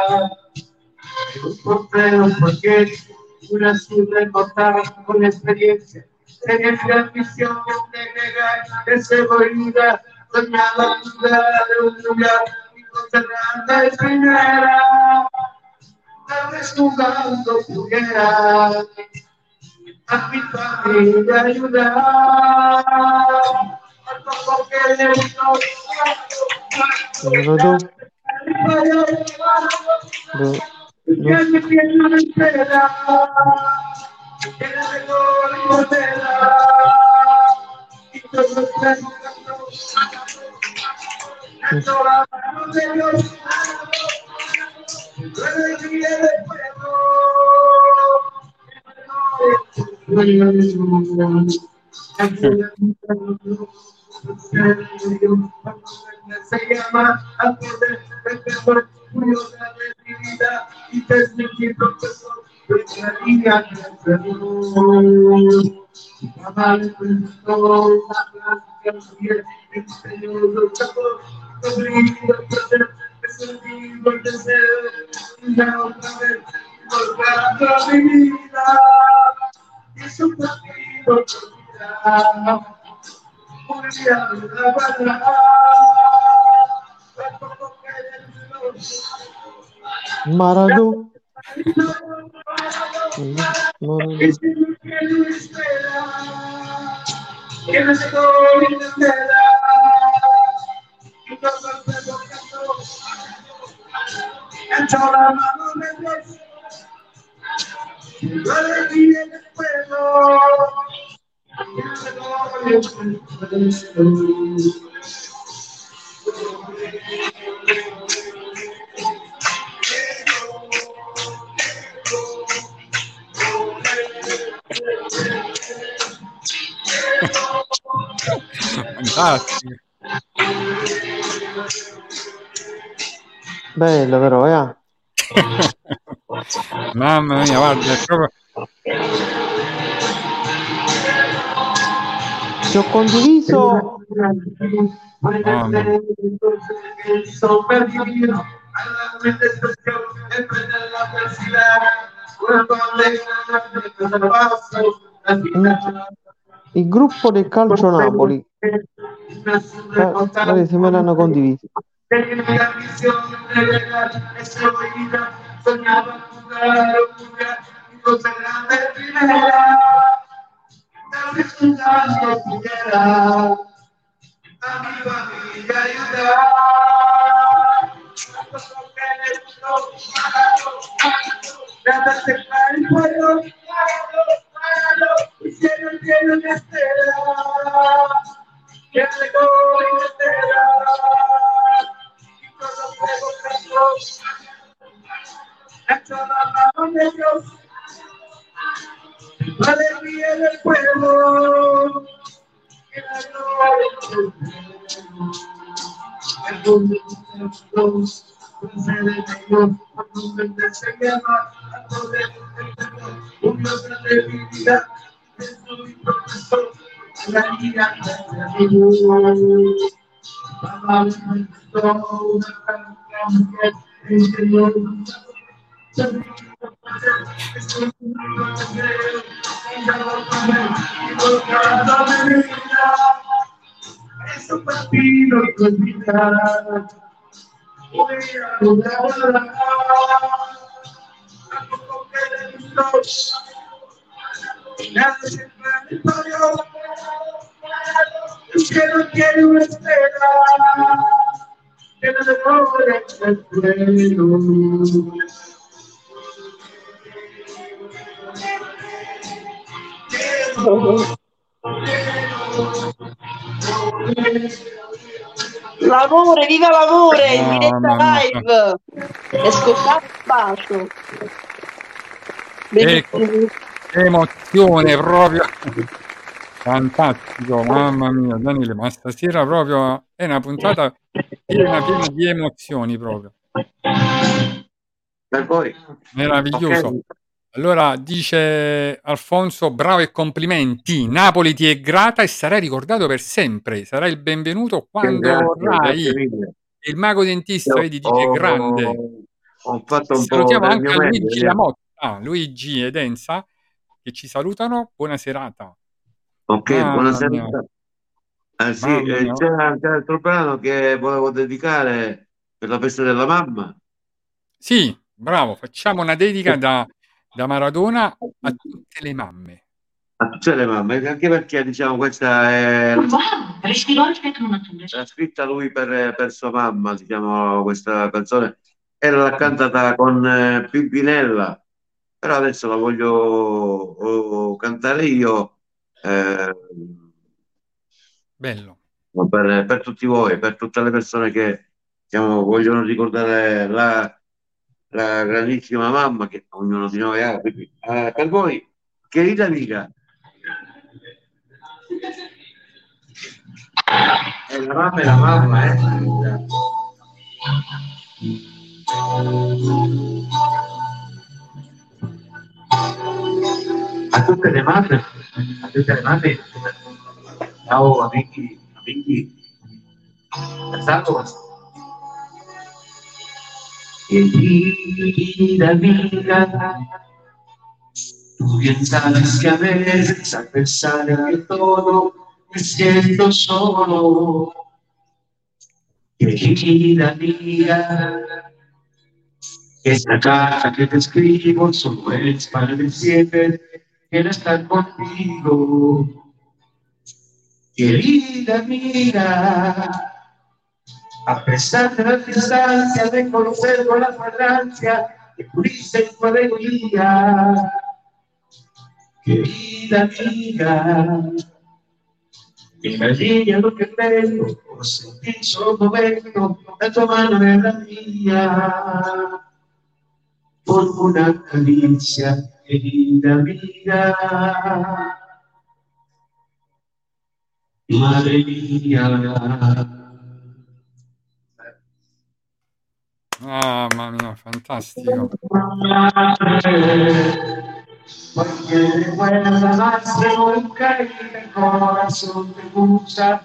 Comprendo porque una sin recordar con experiencia, Seninle misyonum ne neler, ne sevayla, dünyalarında tal vez jugando pudiera a mi familia ayudar, al poco que le gustó, Yo. Piel no me espera, que le tengo libera. Y todo está en la mano de Dios. Se llama a poder mejor curiosa de mi vida y transmitir profesor nuestra línea de salud. Mamá le preguntó la clase que el Señor lo sacó, obliga a perder es el mismo Maradona. Bello però, eh? Mamma mia, guarda, è proprio... Ti ho condiviso Mamma. Il gruppo del calcio Napoli. Eh, se me l'hanno condiviso. Tenía la visión de verdad, esa soñaba jugar a locura y cosas grandes primera. Tal vez un pudiera a mi familia ayudar. Nada se para el pueblo, y se no tiene que. Fuego cantos, hecho la mano de Dios, la alegría del pueblo, y la gloria del pueblo. El mundo de Dios, concede de Dios, por donde se llama, a poder del perdón, un Dios de mi vida, es mi profesor, la mia terra di noi. Mamma mia, sto una canzone che io questo partito così caro no quiere una espera que no le logra el freno. L'amore, viva l'amore, in diretta live. E scoppiato il bacio. Ecco. Che emozione proprio. Fantastico, mamma mia, Daniele, ma stasera proprio è una puntata piena, piena di emozioni proprio. Per voi. Meraviglioso. Ok. Allora dice Alfonso, bravo e complimenti. Napoli ti è grata e sarai ricordato per sempre. Sarai il benvenuto quando Grazie, vorrai. grazie. Il mago dentista, Io vedi, dice grande. Ho fatto un po' Salutiamo del anche Luigi. Lamotta, Luigi ed Enza che ci salutano. Buona serata. Ok, Mamma buonasera. mia. Eh sì, Mamma eh, mia. c'era anche un altro brano che volevo dedicare per la festa della mamma. Sì, bravo, facciamo una dedica da, da Maradona a tutte le mamme. A tutte le mamme, anche perché diciamo questa è l'ha scritta lui per, per sua mamma, diciamo, questa canzone, e l'ha cantata con eh, Pimpinella, però adesso la voglio oh, cantare io eh, Bello. per, per tutti voi, per tutte le persone che diciamo, vogliono ricordare la, la grandissima mamma che ognuno di noi ha. Quindi, eh, per voi, querida amica, Eh, la mamma è la mamma, eh. A tutte le mamme, a ciao amici, amici, salvo. Querida amiga, tú bien sabes que a veces, a pesar todo, me siento solo. Querida amiga, esta carta que te escribo solo es para decirte quiero estar contigo. Querida amiga, a pesar de la distancia de conocer con la fragancia que puriste en tu alegría. Querida amiga, Imagina lo que tengo por sentir solo momento la tu mano en la mía. Por una caricia, querida amiga. Madre mía. Mamma mia, fantastico. Porque recuerda más de y el corazón te busca,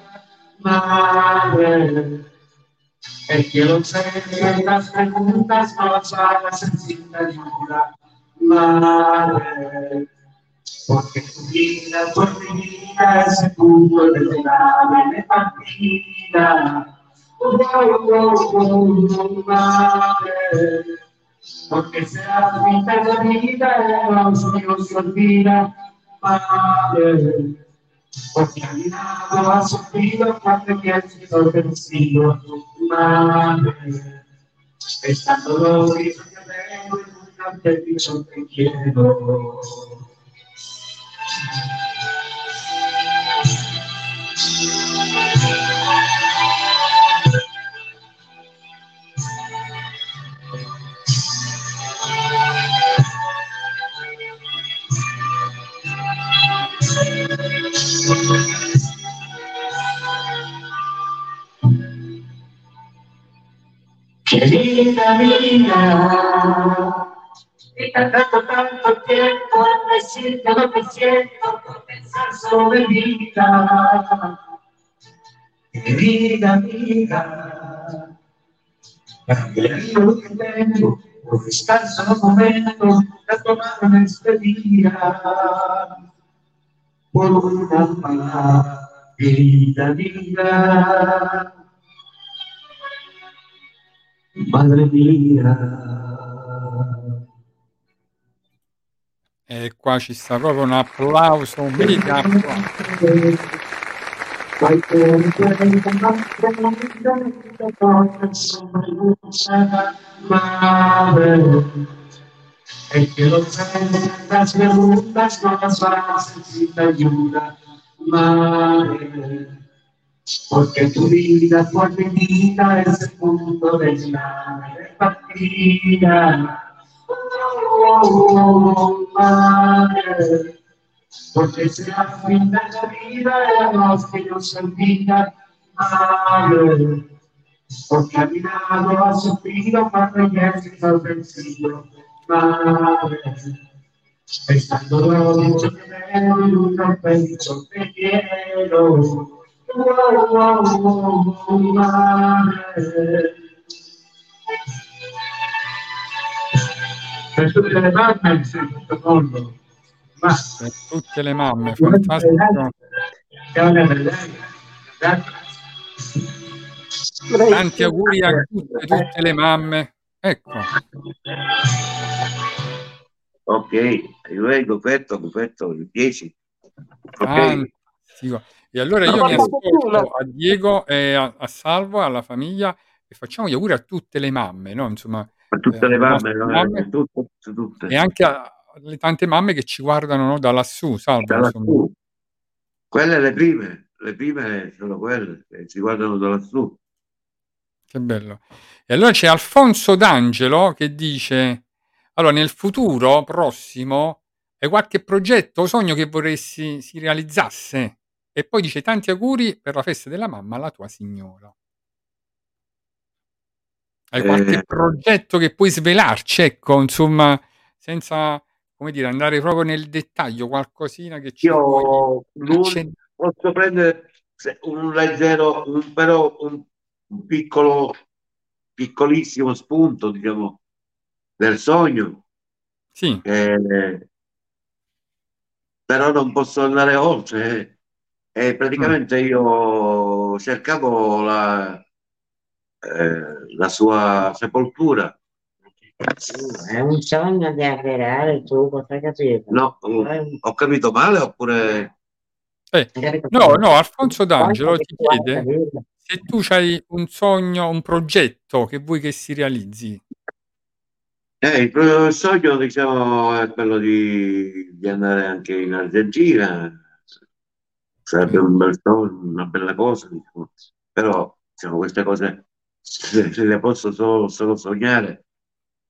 madre. El cielo se las preguntas no las hagas en sinceridad, madre. Porque tu vida por mi vida es el punto de llegada de partida. Oh, oh, oh, madre. Porque sea vida la vida, los míos se olvida, madre. Porque a mi lado has sufrido cuando te has sido vencido, madre. Está todo lo que yo tengo y nunca te he dicho que quiero. Querida amiga, y tanto tanto tiempo en decirte lo que siento por pensar senso de vida, vida, vida. Yo que tengo un descanso momento de tomar una despedida por una palabra, vida, vida. Madre mia. E qua ci sta proprio un applauso, un mega applauso. El que lo trae las preguntas no las hace sin ayuda, madre. Porque tu vida por mi vida es el punto de la partida. Oh. Porque fin de la vida de los que nos madre. Porque a mi lado has sufrido cuando ya madre. Estando dicho que nunca que quiero. Oh, oh, oh, madre. Per tutte le mamme in questo mondo. Ma Per tutte le mamme, fantastico. Tanti auguri a tutte, tutte le mamme. Ecco, Ok, luego, perfetto, perfetto, 10. Ok, fantastico. E allora io mi ascolto a Diego e a, a Salvo, alla famiglia e facciamo gli auguri a tutte le mamme, no? Insomma, per tutte eh, le mamme, mamme tutte, tutte. e anche a- alle tante mamme che ci guardano no, da lassù, Salvo, Da lassù. Quelle le prime, le prime sono quelle che si guardano da lassù. Che bello. E allora c'è Alfonso D'Angelo che dice: Allora, nel futuro prossimo hai qualche progetto o sogno che vorresti si realizzasse? E poi dice: Tanti auguri per la festa della mamma alla tua signora. Hai qualche Eh, progetto che puoi svelarci? Ecco, insomma, senza, come dire, andare proprio nel dettaglio, qualcosina che ci io posso prendere un leggero, un- però un, un piccolo, piccolissimo spunto, diciamo, del sogno, Sì, eh, però non posso andare oltre. eh. E mm, praticamente io cercavo la, eh, la sua sepoltura. È un sogno di avverare tu, cosa capito? No, ho Eh, ho capito male oppure... eh, no, no, Alfonso D'Angelo ti chiede se tu hai un sogno, un progetto che vuoi che si realizzi. Eh, il proprio sogno, diciamo, è quello di, di andare anche in Argentina. Sarebbe Sì. un bel sogno, una bella cosa, diciamo. Però, diciamo, queste cose se, se le posso solo, solo sognare.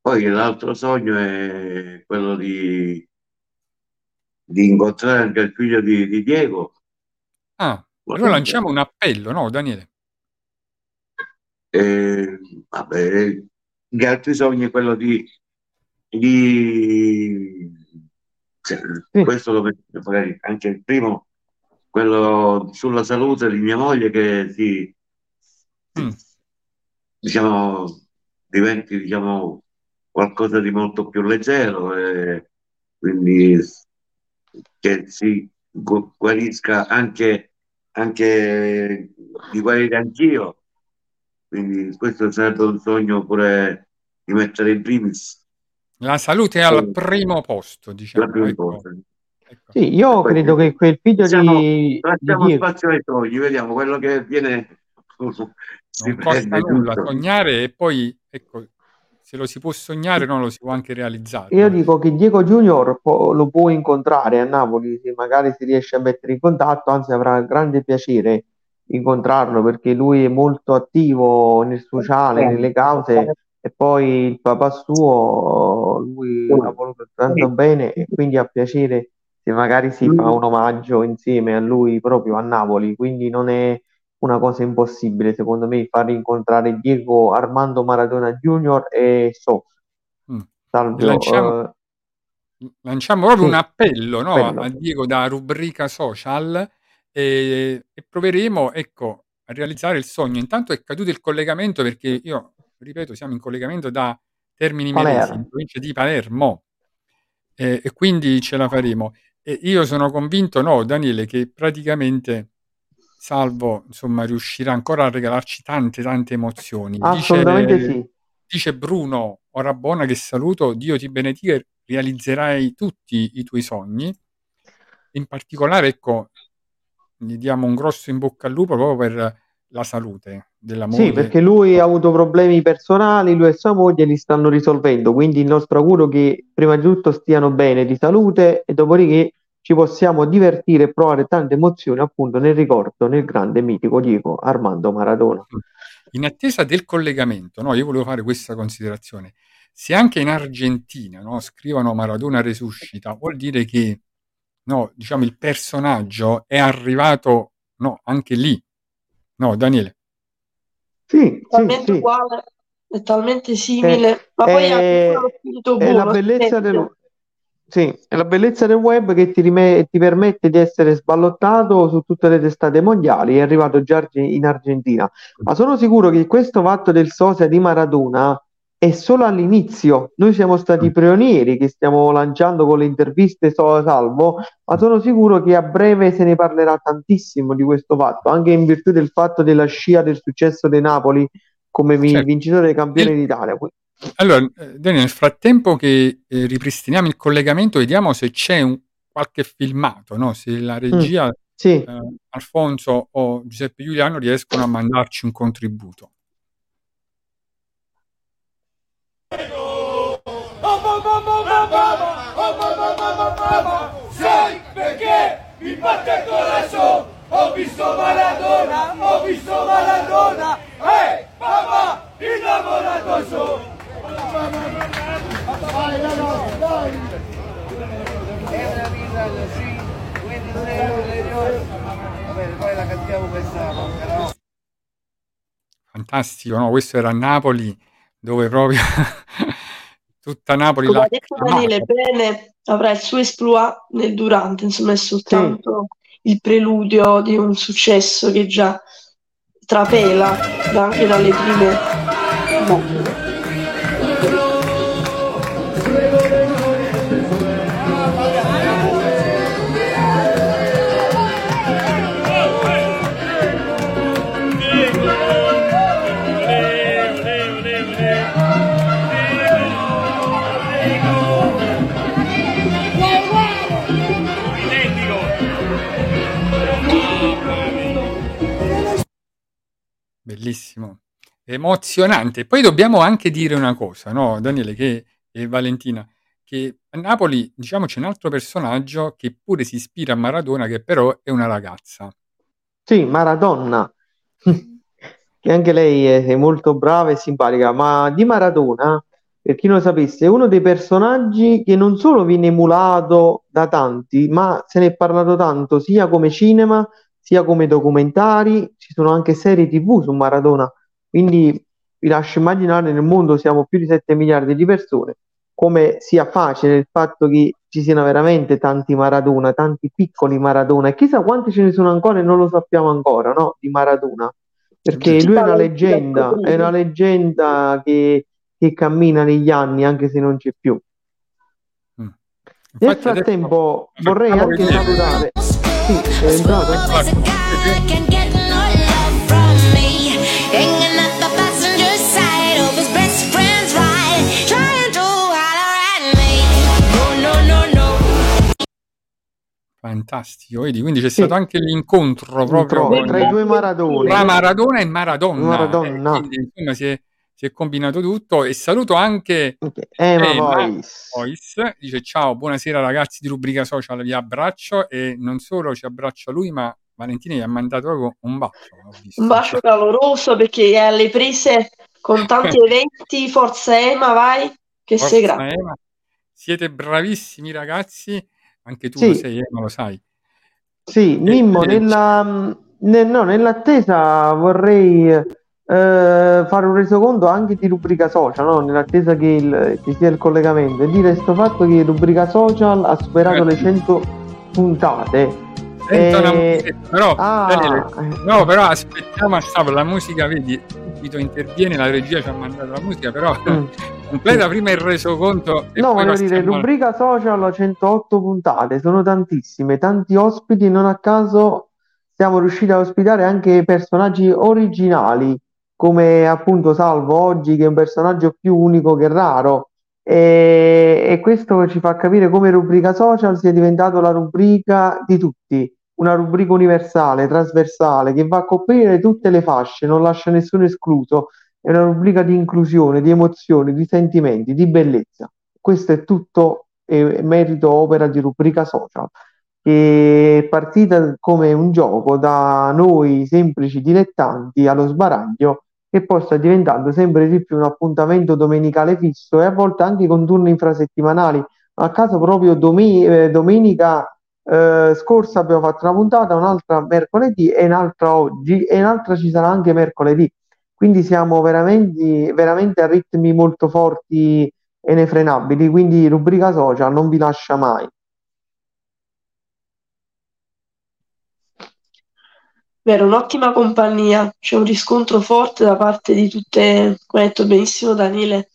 Poi l'altro sogno è quello di, di incontrare anche il figlio di, di Diego. Ah, allora lanciamo un appello, no, Daniele? E, vabbè, gli altri sogni è quello di, di cioè, Sì. questo lo metto magari anche il primo, quello sulla salute di mia moglie che si, Mm. Diciamo, diventi, diciamo, qualcosa di molto più leggero e quindi che si gu- guarisca anche, anche di guarire anch'io. Quindi questo sarebbe un sogno pure di mettere in primis La salute è al Sì. primo posto, diciamo. prima Ecco, ecco. Sì, io Poi credo che quel figlio lasciamo, di, di lasciamo Diego, spazio ai sogni, vediamo quello che viene Non costa nulla tutto. sognare e poi, ecco, se lo si può sognare, no, lo si può anche realizzare. io dico che Diego Junior può- lo può incontrare a Napoli, se magari si riesce a mettere in contatto, anzi avrà grande piacere incontrarlo perché lui è molto attivo nel sociale, nelle cause e poi il papà suo, lui l'ha voluto tanto bene e quindi ha piacere se magari si fa un omaggio insieme a lui proprio a Napoli, quindi non è una cosa impossibile secondo me far incontrare Diego Armando Maradona Junior e Sos. Mm. Lanciamo, eh, lanciamo proprio Sì, un appello, no, appello. a Diego da rubrica social e, e proveremo, ecco, a realizzare il sogno. Intanto è caduto il collegamento perché io, ripeto, siamo in collegamento da Termini Meresi, in provincia di Palermo, e, e quindi ce la faremo. E io sono convinto, no, Daniele, che praticamente Salvo, insomma, riuscirà ancora a regalarci tante, tante emozioni. Assolutamente Dice, sì. dice Bruno Orabona che saluto, Dio ti benedica realizzerai tutti i tuoi sogni. In particolare, ecco, gli diamo un grosso in bocca al lupo proprio per la salute della Sì, moglie. perché lui ha avuto problemi personali, lui e sua moglie li stanno risolvendo, quindi il nostro augurio è che prima di tutto stiano bene di salute e dopodiché ci possiamo divertire e provare tante emozioni appunto nel ricordo nel grande mitico Diego Armando Maradona. In attesa del collegamento, no, io volevo fare questa considerazione. Se anche in Argentina no, scrivono Maradona resuscita, vuol dire che no, diciamo, il personaggio è arrivato no, anche lì. No, Daniele. Sì, sì, talmente sì. uguale, è talmente simile, ma poi è- è la buono, bellezza silenzio. del, sì, è la bellezza del web che ti, rime- ti permette di essere sballottato su tutte le testate mondiali. È arrivato già in Argentina, ma sono sicuro che questo fatto del sosia di Maradona è solo all'inizio. Noi siamo stati pionieri che stiamo lanciando con le interviste so- salvo, ma sono sicuro che a breve se ne parlerà tantissimo di questo fatto, anche in virtù del fatto della scia del successo dei Napoli come Certo. vincitore dei campioni Il- d'Italia. Allora, eh, Daniele, nel frattempo che eh, ripristiniamo il collegamento, vediamo se c'è un- qualche filmato, no? se la regia, Sì. eh, Alfonso o Giuseppe Giuliano riescono a mandarci un contributo. Sai perché mi batte il corazón? Ho visto Maradona, ho visto Maradona, eh, papà, innamorato sono. Vai, dai, dai. È una vita così, quindi non è Va bene, poi la cantiamo questa, però. Fantastico, no? Questo era Napoli, dove proprio tutta Napoli Come l'ha ha detto. Daniele bene, avrà il suo esploit nel durante, insomma è soltanto il preludio di un successo che già trapela anche dalle prime boh. Bellissimo, emozionante. Poi dobbiamo anche dire una cosa, no, Daniele che, e Valentina, che a Napoli, diciamo, c'è un altro personaggio che pure si ispira a Maradona, che però è una ragazza. Sì, Maradona, che anche lei è, è molto brava e simpatica, ma di Maradona, per chi non lo sapesse, è uno dei personaggi che non solo viene emulato da tanti, ma se ne è parlato tanto sia come cinema, sia come documentari, ci sono anche serie TV su Maradona, quindi vi lascio immaginare nel mondo siamo più di 7 miliardi di persone, come sia facile il fatto che ci siano veramente tanti Maradona, tanti piccoli Maradona, e chissà quanti ce ne sono ancora e non lo sappiamo ancora, no? Di Maradona, perché lui è una leggenda, è una leggenda che, che cammina negli anni anche se non c'è più. Nel Infatti adesso frattempo vorrei anche salutare. Sì, è entrato? Can get no love from me. Hanging at the passenger side of his best friend's ride, trying to holler at me. No, no, no, no. Fantastico, vedi? Quindi c'è Sì. stato anche l'incontro proprio tra i due Maradoni. tra Maradona e Maradonna. Maradona. E quindi, insomma, si è, si è combinato tutto. E saluto anche Ema Ema Voice. Voice. Dice ciao, buonasera ragazzi di Rubrica Social, vi abbraccio. E non solo ci abbraccia lui, ma Valentina gli ha mandato proprio un bacio. Un bacio caloroso perché è alle prese con tanti eventi. Forza Ema, vai, che Forza sei grande. Ema. Siete bravissimi ragazzi, anche tu Sì. lo sei, Ema, lo sai. Sì, Mimmo, e- nella, nel- no, nell'attesa vorrei eh, fare un resoconto anche di rubrica social, no? nell'attesa che il- ci sia il collegamento, e dire sto fatto che rubrica social ha superato le 100 puntate. E- però, Ah, Daniele, eh. no, però aspettiamo a stavo, la musica, vedi, subito interviene, la regia ci ha mandato la musica, però Mm. completa prima il resoconto No, voglio dire, rubrica social 108 puntate, sono tantissime, tanti ospiti, non a caso siamo riusciti a ospitare anche personaggi originali, come appunto Salvo oggi, che è un personaggio più unico che raro, e, e questo ci fa capire come rubrica social sia diventato la rubrica di tutti, una rubrica universale, trasversale, che va a coprire tutte le fasce, non lascia nessuno escluso, è una rubrica di inclusione, di emozioni, di sentimenti, di bellezza. Questo è tutto eh, merito opera di rubrica social, che è partita come un gioco da noi semplici dilettanti allo sbaraglio e poi sta diventando sempre di più un appuntamento domenicale fisso e a volte anche con turni infrasettimanali. A caso proprio dome- eh, domenica eh, scorsa abbiamo fatto una puntata, un'altra mercoledì e un'altra oggi e un'altra ci sarà anche mercoledì. Quindi siamo veramente, veramente a ritmi molto forti e inefrenabili, quindi rubrica social non vi lascia mai. Vero, un'ottima compagnia, c'è un riscontro forte da parte di tutte, come ha detto benissimo Daniele,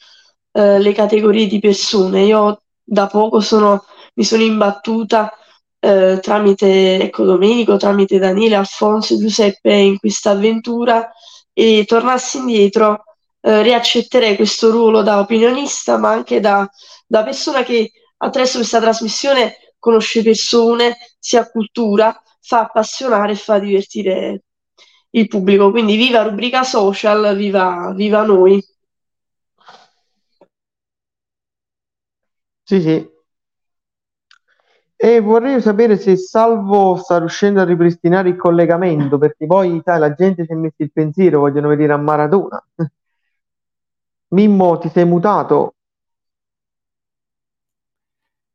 eh, le categorie di persone. Io da poco sono, mi sono imbattuta eh, tramite ecco, Domenico, tramite Daniele, Alfonso Giuseppe in questa avventura e tornassi indietro eh, riaccetterei questo ruolo da opinionista, ma anche da, da persona che attraverso questa trasmissione conosce persone, si cultura, fa appassionare e fa divertire il pubblico. Quindi viva rubrica social, viva, viva noi. Sì, sì. E vorrei sapere se Salvo sta riuscendo a ripristinare il collegamento, perché poi, sai, la gente si è messa il pensiero, vogliono vedere a Maradona. Mimmo, ti sei mutato?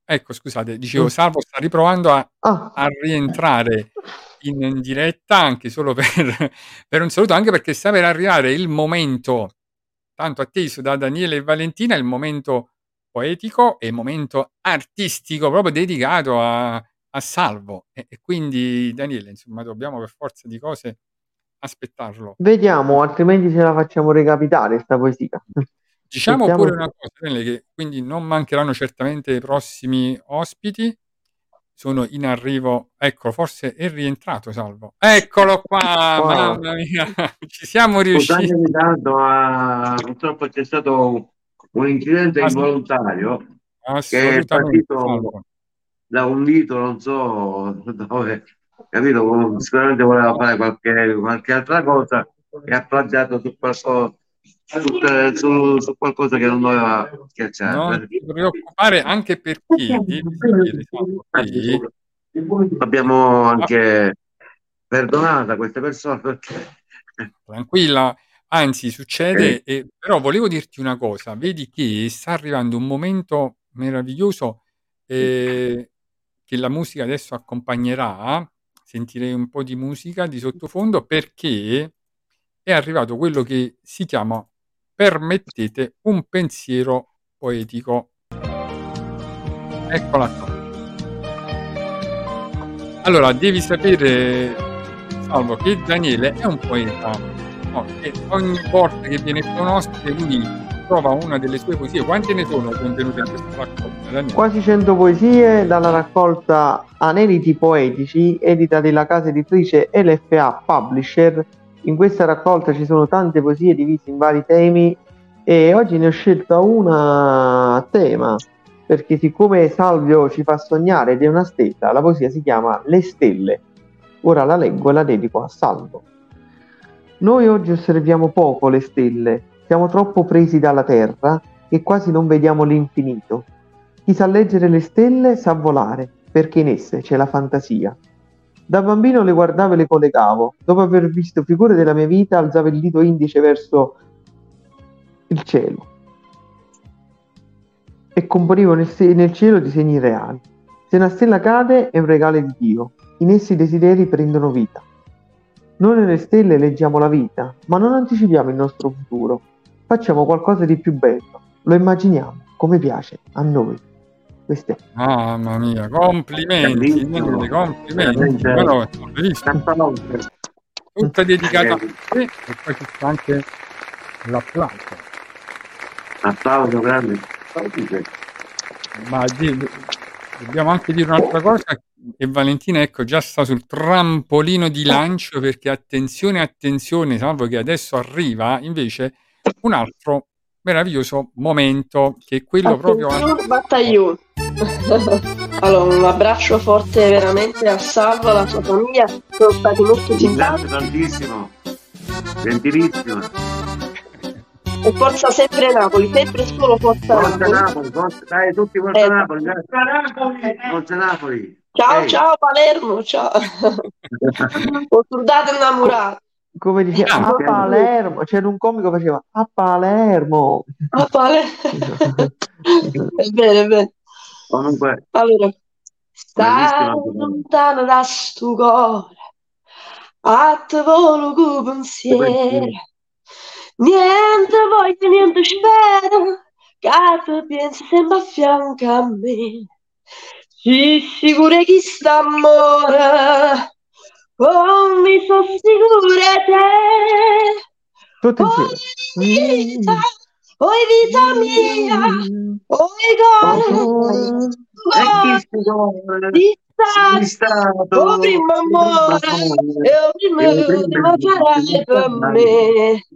Ecco, scusate, dicevo, Mm. Salvo sta riprovando a, Ah, a rientrare in, in diretta anche solo per, per un saluto, anche perché sta per arrivare il momento tanto atteso da Daniele e Valentina, il momento poetico e il momento artistico proprio dedicato a, a Salvo. E, e quindi, Daniele, insomma, dobbiamo per forza di cose aspettarlo. vediamo, altrimenti ce la facciamo recapitare sta poesia. Diciamo Aspettiamo. pure una cosa, che quindi non mancheranno certamente i prossimi ospiti. Sono in arrivo, ecco, forse è rientrato Salvo. Eccolo qua, Wow. mamma mia, ci siamo riusciti. Ma purtroppo c'è stato un incidente involontario che è partito Salvo. da un dito, non so dove, capito? Sicuramente voleva fare qualche, qualche altra cosa e ha plagiato su qualcosa, su, su- qualcosa che non doveva Non schiacciare. ti preoccupare anche perché che Abbiamo anche perdonato a queste persone perché tranquilla, anzi Eh. succede, e, però volevo dirti una cosa, vedi che sta arrivando un momento meraviglioso eh, che la musica adesso accompagnerà, sentirei un po' di musica di sottofondo perché è arrivato quello che si chiama, permettete, un pensiero poetico. Eccola qua. Allora, devi sapere, Salvo, che Daniele è un poeta, no, che ogni volta che viene con un ospite lui trova una delle sue poesie. Quante ne sono contenute in questa raccolta, Daniele? Quasi 100 poesie dalla raccolta Aneliti Poetici, edita dalla casa editrice LFA Publisher. In questa raccolta ci sono tante poesie divise in vari temi e oggi ne ho scelta una a tema, perché siccome Salvio ci fa sognare ed è una stella, la poesia si chiama Le stelle. Ora la leggo e la dedico a Salvo. Noi oggi osserviamo poco le stelle, siamo troppo presi dalla terra che quasi non vediamo l'infinito. Chi sa leggere le stelle sa volare, perché in esse c'è la fantasia. Da bambino le guardavo e le collegavo. Dopo aver visto figure della mia vita, alzavo il dito indice verso il cielo e componivo nel, nel cielo disegni reali. Se una stella cade è un regalo di Dio. In essi i desideri prendono vita. Noi nelle stelle leggiamo la vita, ma non anticipiamo il nostro futuro. Facciamo qualcosa di più bello. Lo immaginiamo come piace a noi. Questo è. Mamma mia, complimenti, Bellissimo. complimenti. Campanotte. Tutta dedicata a Eh. te e poi ci sta anche l'applauso. Applauso grande. Ma dobbiamo anche dire un'altra cosa, che Valentina ecco già sta sul trampolino di lancio perché attenzione, attenzione, salvo che adesso arriva invece un altro meraviglioso momento che è quello proprio... Attenzione, battaglione. allora, un abbraccio forte veramente a Salvo, alla sua famiglia, sono stati molto simpatici Grazie tantissimo. Gentilissimo. e forza sempre Napoli, sempre solo forza Forza Napoli. Napoli, forza, dai tutti forza Eh. Napoli, dai. Forza Napoli. Ciao Ehi. ciao Palermo, ciao. Ho soldato innamorato. Come dice Ah, a. Palermo, c'era un comico che faceva a Palermo. A Palermo. è bene, è bene. Comunque, Allora, Bellissima. lontano da sto cuore, a te volo pensiero, niente voglio, niente spero, che te pensi sempre a fianco a me. Ci sicura che sta amore, oh mi sono sicura te. Tutti Oh insieme. vita, oh vita mia, oh cuore, e chi si vuole? di Sei stato, stato oh primo amore, e oh prima ultima sarai per me.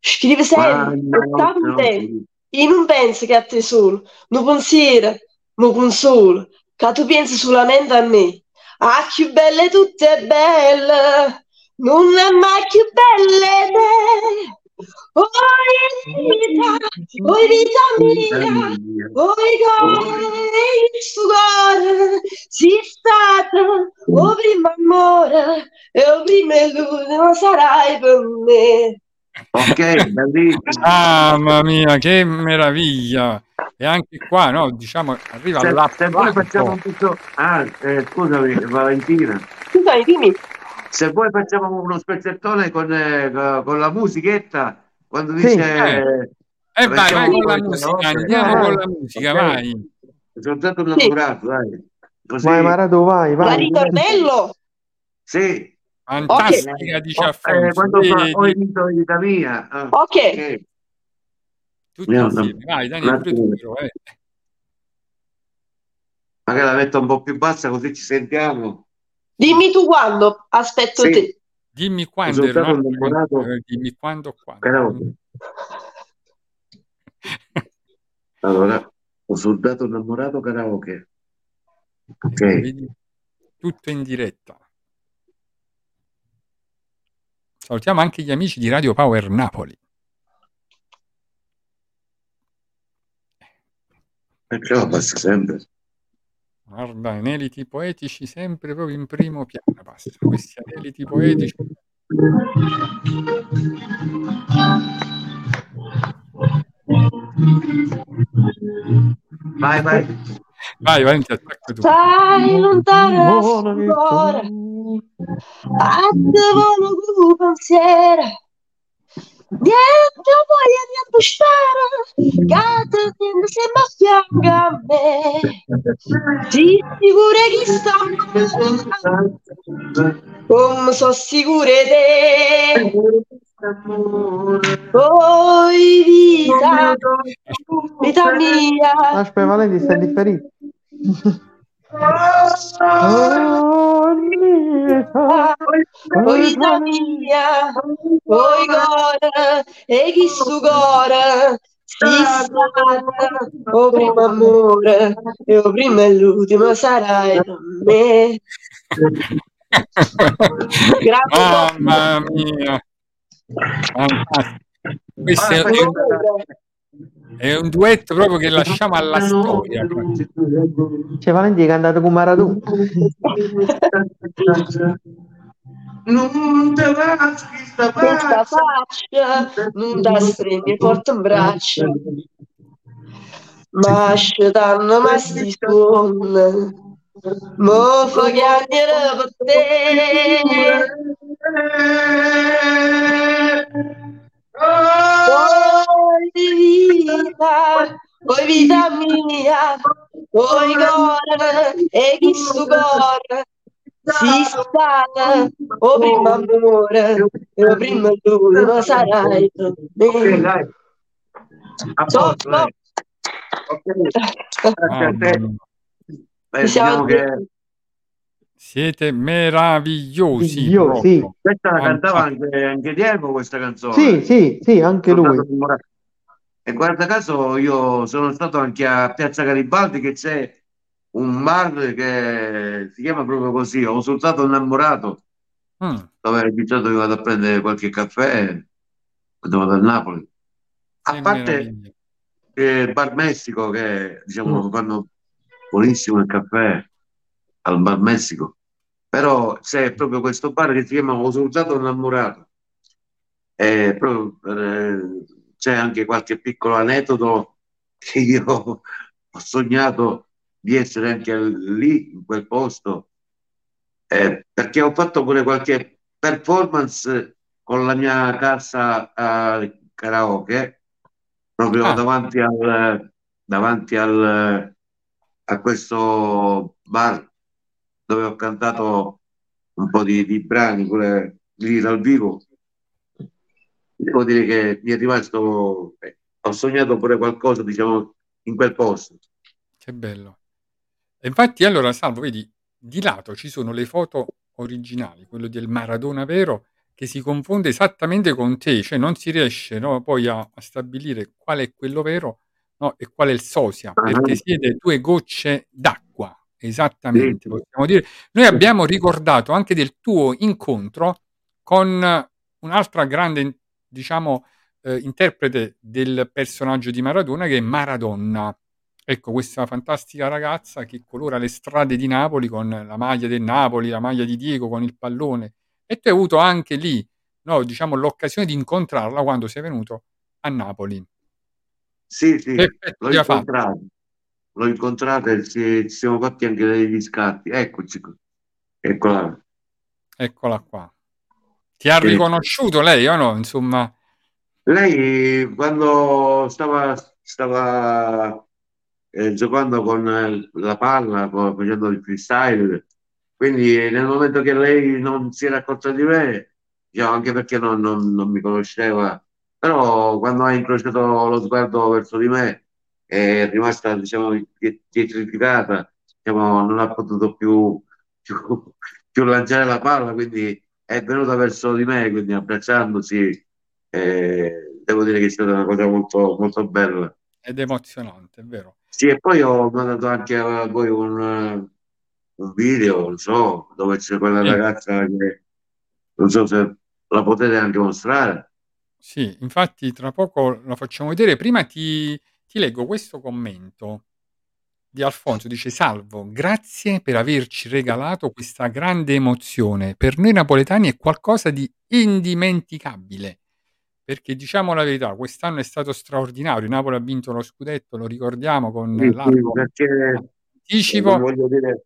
Scrive sempre, sta con te, e non pensi che a te solo, non pensiero, ma consolo, che tu pensi solamente a me. Ah, più belle tutte belle, non è mai più belle te. Oh vita, oh vita mia, oh cuore, questo cuore, si stato, oh primo amore, e oh prima l'ultimo sarai per me. Ok, bellissimo. Mamma mia, che meraviglia! E anche qua, no, diciamo, arriva Se, se voi facciamo l'applauso. tutto... Ah, eh, scusami Valentina. Scusami, dimmi. Se voi facciamo uno spezzettone con, eh, co- con la musichetta, quando Sì. dice... Eh. E vai, vai facciamo con la musica, andiamo Vai. con la musica, vai. Sono stato innamorato, dai. Così, Vai Marado, vai, Ma vai. ritornello? sì. Fantastica, dice Oh, a eh, quando fa, ho vinto vita mia. Ah, Ok. ok. Tutti Io- insieme, vai, Dani, pure tu, però, eh. Magari la metto un po' più bassa così ci sentiamo. Dimmi tu quando, aspetto Sì. te. Dimmi quando canzone, eh, dimmi quando quando. Allora, ho soldato innamorato karaoke. Ok. Vedi? Tutto in diretta. Salutiamo anche gli amici di Radio Power Napoli. Perché la passa sempre? Guarda, aneliti poetici sempre proprio in primo piano. Passa. Questi aneliti poetici. Vai, vai. Vai, vai, ti attacco tu. Stai lontano Buona dal che cuore, a te volo con pensiero. Niente voglia, niente spero, che te tieni sempre a fianco a me. Sì, sicura che sta come so sicure te. Poi vita, vita mia. Aspetta, Valenti, sta differito. Poi vita mia, poi cuore, e chi su cuore, si sta, o primo amore, e o prima e l'ultimo sarai per me. Grazie. Mamma mia. Fantastico. Questo è, Ah, è un, è un duetto proprio che lasciamo alla storia. C'è Valenti che è andato con Maradona. Non te lasci sta faccia. faccia non da stringere forte in braccio, ma scetanno ma sti suon. Mo fa chiacchiere con te. Poi vita, poi vita mia, poi cuore e chi su cuore si sta, o prima amore, o prima l'ultimo sarai per Ok, me. dai. Siete meravigliosi Io sì. questa la cantava anche, anche Diego, questa canzone. Sì, sì, sì, anche Sono lui. E guarda caso io sono stato anche a Piazza Garibaldi che c'è un bar che si chiama proprio così, ho soltanto innamorato, Mm, dove ogni mi vado a prendere qualche caffè quando vado a Napoli. A che parte meraviglia. eh, il Bar Messico che diciamo Mm. fanno buonissimo il caffè al Bar Messico, però c'è proprio questo bar che si chiama Ho soltanto innamorato. E proprio eh, c'è anche qualche piccolo aneddoto che io ho sognato di essere anche lì, in quel posto, eh, perché ho fatto pure qualche performance con la mia cassa a karaoke, proprio Ah, davanti al, davanti al, a questo bar dove ho cantato un po' di, di brani pure lì dal vivo. Devo dire che mi è rimasto, eh, ho sognato pure qualcosa, diciamo, in quel posto. che bello. E infatti allora, Salvo, vedi, di lato ci sono le foto originali, quello del Maradona vero, che si confonde esattamente con te, cioè non si riesce no, poi a, a stabilire qual è quello vero no, e qual è il sosia, Ah, perché siete due gocce d'acqua, esattamente, possiamo dire. Noi abbiamo ricordato anche del tuo incontro con un'altra grande, diciamo, eh, interprete del personaggio di Maradona che è Maradonna. Ecco, questa fantastica ragazza che colora le strade di Napoli con la maglia del Napoli, la maglia di Diego con il pallone. E tu hai avuto anche lì, no, diciamo, l'occasione di incontrarla quando sei venuto a Napoli. Sì, sì, l'ho ha fatto? L'ho incontrato e ci, ci siamo fatti anche degli scatti. Eccoci, eccola. Eccola qua. Ti ha riconosciuto lei o no? Insomma, Lei quando stava, stava eh, giocando con eh, la palla, facendo il freestyle, quindi nel momento che lei non si era accorta di me, diciamo, anche perché non, non- non mi conosceva, però quando ha incrociato lo sguardo verso di me è rimasta, diciamo, pietrificata, diciamo, non ha potuto più, più, più lanciare la palla, quindi è venuta verso di me, quindi abbracciandosi, eh, devo dire che è stata una cosa molto, molto bella. ed emozionante, è vero. Sì, e poi ho mandato anche a voi un, un video, non so, dove c'è quella Sì. ragazza che non so se la potete anche mostrare. Sì, infatti tra poco la facciamo vedere. Prima ti, ti leggo questo commento di Alfonso. Dice: Salvo, grazie per averci regalato questa grande emozione. Per noi napoletani è qualcosa di indimenticabile. Perché diciamo la verità, quest'anno è stato straordinario. Napoli ha vinto lo scudetto, lo ricordiamo con Sì, sì, non anticipo. voglio dire,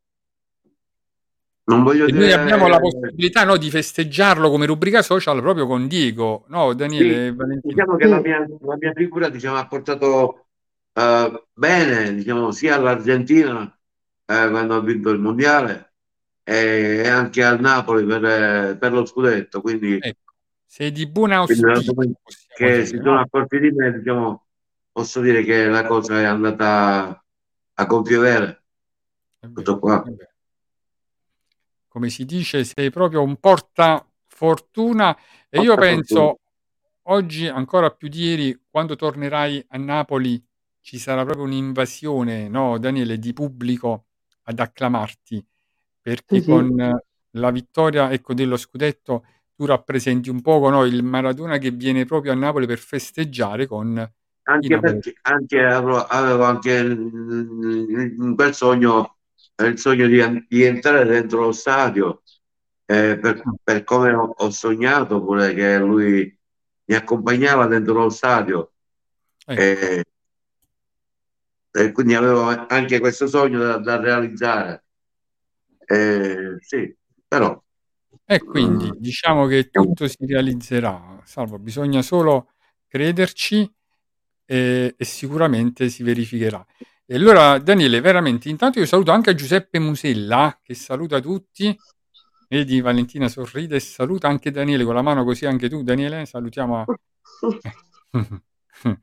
non voglio E noi abbiamo la dire, possibilità no, di festeggiarlo come rubrica social proprio con Diego, no, sì, Daniele Valentina. diciamo che la mia, la mia figura diciamo, ha portato eh, bene, diciamo, sia all'Argentina eh, quando ha vinto il mondiale e anche al Napoli per, per lo scudetto, quindi Ecco, sei di buon Quindi dal auspicio, che si dire, sono no? accorti di me, diciamo, posso dire che la cosa è andata a vero, Tutto qua. Come si dice, sei proprio un porta fortuna e io penso fortuna. oggi ancora più di ieri, quando tornerai a Napoli, ci sarà proprio un'invasione, no, Daniele, di pubblico ad acclamarti, perché Sì, sì. con la vittoria, ecco, dello scudetto tu rappresenti un poco, no, il Maradona che viene proprio a Napoli per festeggiare con Anche perché anche avevo, anche in quel sogno, eh, il sogno di, di entrare dentro lo stadio, eh, per, Mm, per come ho, ho sognato pure che lui mi accompagnava dentro lo stadio. Ecco, E, e quindi avevo anche questo sogno da, da realizzare. Eh, sì, però E quindi mm, diciamo che tutto si realizzerà, Salvo, bisogna solo crederci e, e sicuramente si verificherà. E allora, Daniele, veramente, intanto io saluto anche Giuseppe Musella, che saluta tutti. Vedi, Valentina sorride e saluta anche Daniele con la mano così anche tu, Daniele, salutiamo. a-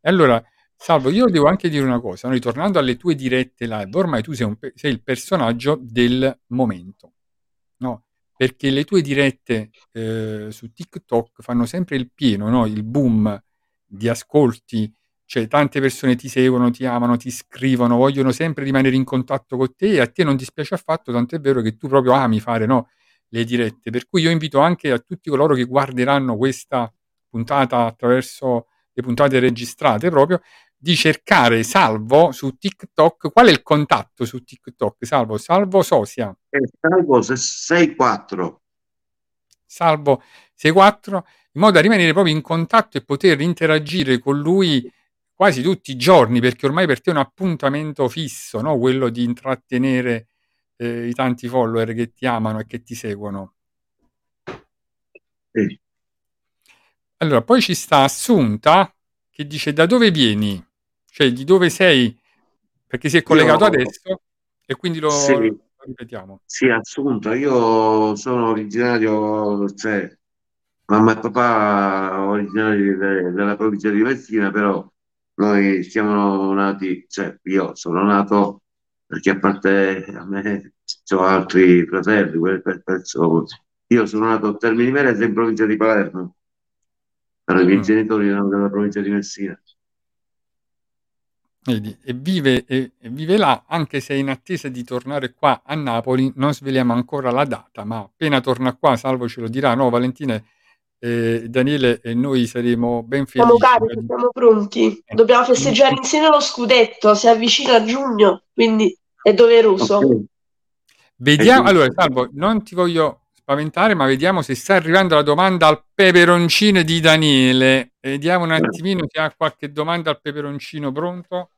E allora, Salvo, io devo anche dire una cosa, no? ritornando alle tue dirette live, ormai tu sei, un sei il personaggio del momento, no? Perché le tue dirette eh, su TikTok fanno sempre il pieno, no? Il boom di ascolti, cioè tante persone ti seguono, ti amano, ti scrivono, vogliono sempre rimanere in contatto con te e a te non dispiace affatto, tant'è vero che tu proprio ami fare, no? le dirette. Per cui io invito anche a tutti coloro che guarderanno questa puntata attraverso le puntate registrate proprio di cercare Salvo su TikTok. Qual è il contatto su TikTok? Salvo, Salvo Sosia. è salvo 6-4. Salvo 64 in modo da rimanere proprio in contatto e poter interagire con lui quasi tutti i giorni perché ormai per te è un appuntamento fisso, no? quello di intrattenere eh, i tanti follower che ti amano e che ti seguono. Sì. Allora, poi ci sta Assunta che dice da dove vieni? Cioè di dove sei? Perché si è collegato Io- adesso e quindi lo, Sì. lo ripetiamo. Sì, Assunto, io sono originario, cioè, mamma e papà originari de- della provincia di Messina, però noi siamo nati, cioè io sono nato perché a parte a me ho altri fratelli, per- perso- io sono nato a Termini Imerese in provincia di Palermo, però i miei Mm. genitori erano della provincia di Messina. Vedi, e vive, e, e vive là, anche se è in attesa di tornare qua a Napoli, non sveliamo ancora la data, ma appena torna qua, Salvo ce lo dirà, no Valentina, eh, Daniele e noi saremo ben Siamo felici. carichi, siamo pronti. Eh, Dobbiamo festeggiare insieme lo scudetto, si avvicina a giugno, quindi è doveroso. Ok. Vediamo, Eh, allora Salvo, non ti voglio spaventare, ma vediamo se sta arrivando la domanda al peperoncino di Daniele. Vediamo un attimino se ha qualche domanda al peperoncino pronto.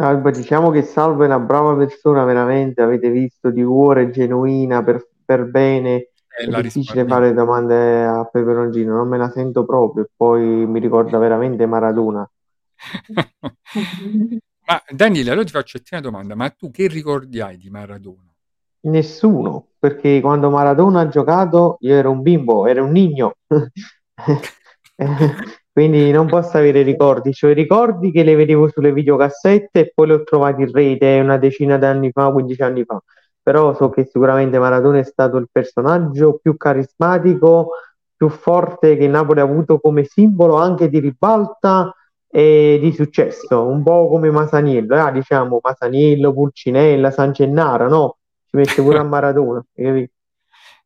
Alba, diciamo che Salvo è una brava persona, veramente, avete visto, di cuore, genuina, per, per bene. Eh, È difficile risparmio. fare domande a Peperoncino, non me la sento proprio, poi mi ricorda veramente Maradona. Ma Daniele, allora ti faccio una domanda, ma tu che ricordi hai di Maradona? Nessuno, perché quando Maradona ha giocato io ero un bimbo, ero un nigno. Quindi non posso avere ricordi, cioè ricordi che le vedevo sulle videocassette e poi le ho trovate in rete una decina d'anni fa, 15 anni fa. Però so che sicuramente Maradona è stato il personaggio più carismatico, più forte che Napoli ha avuto come simbolo anche di ribalta e di successo, un po' come Masaniello, eh, diciamo Masaniello, Pulcinella, San Gennaro, no? Ci mette pure a Maradona, capito?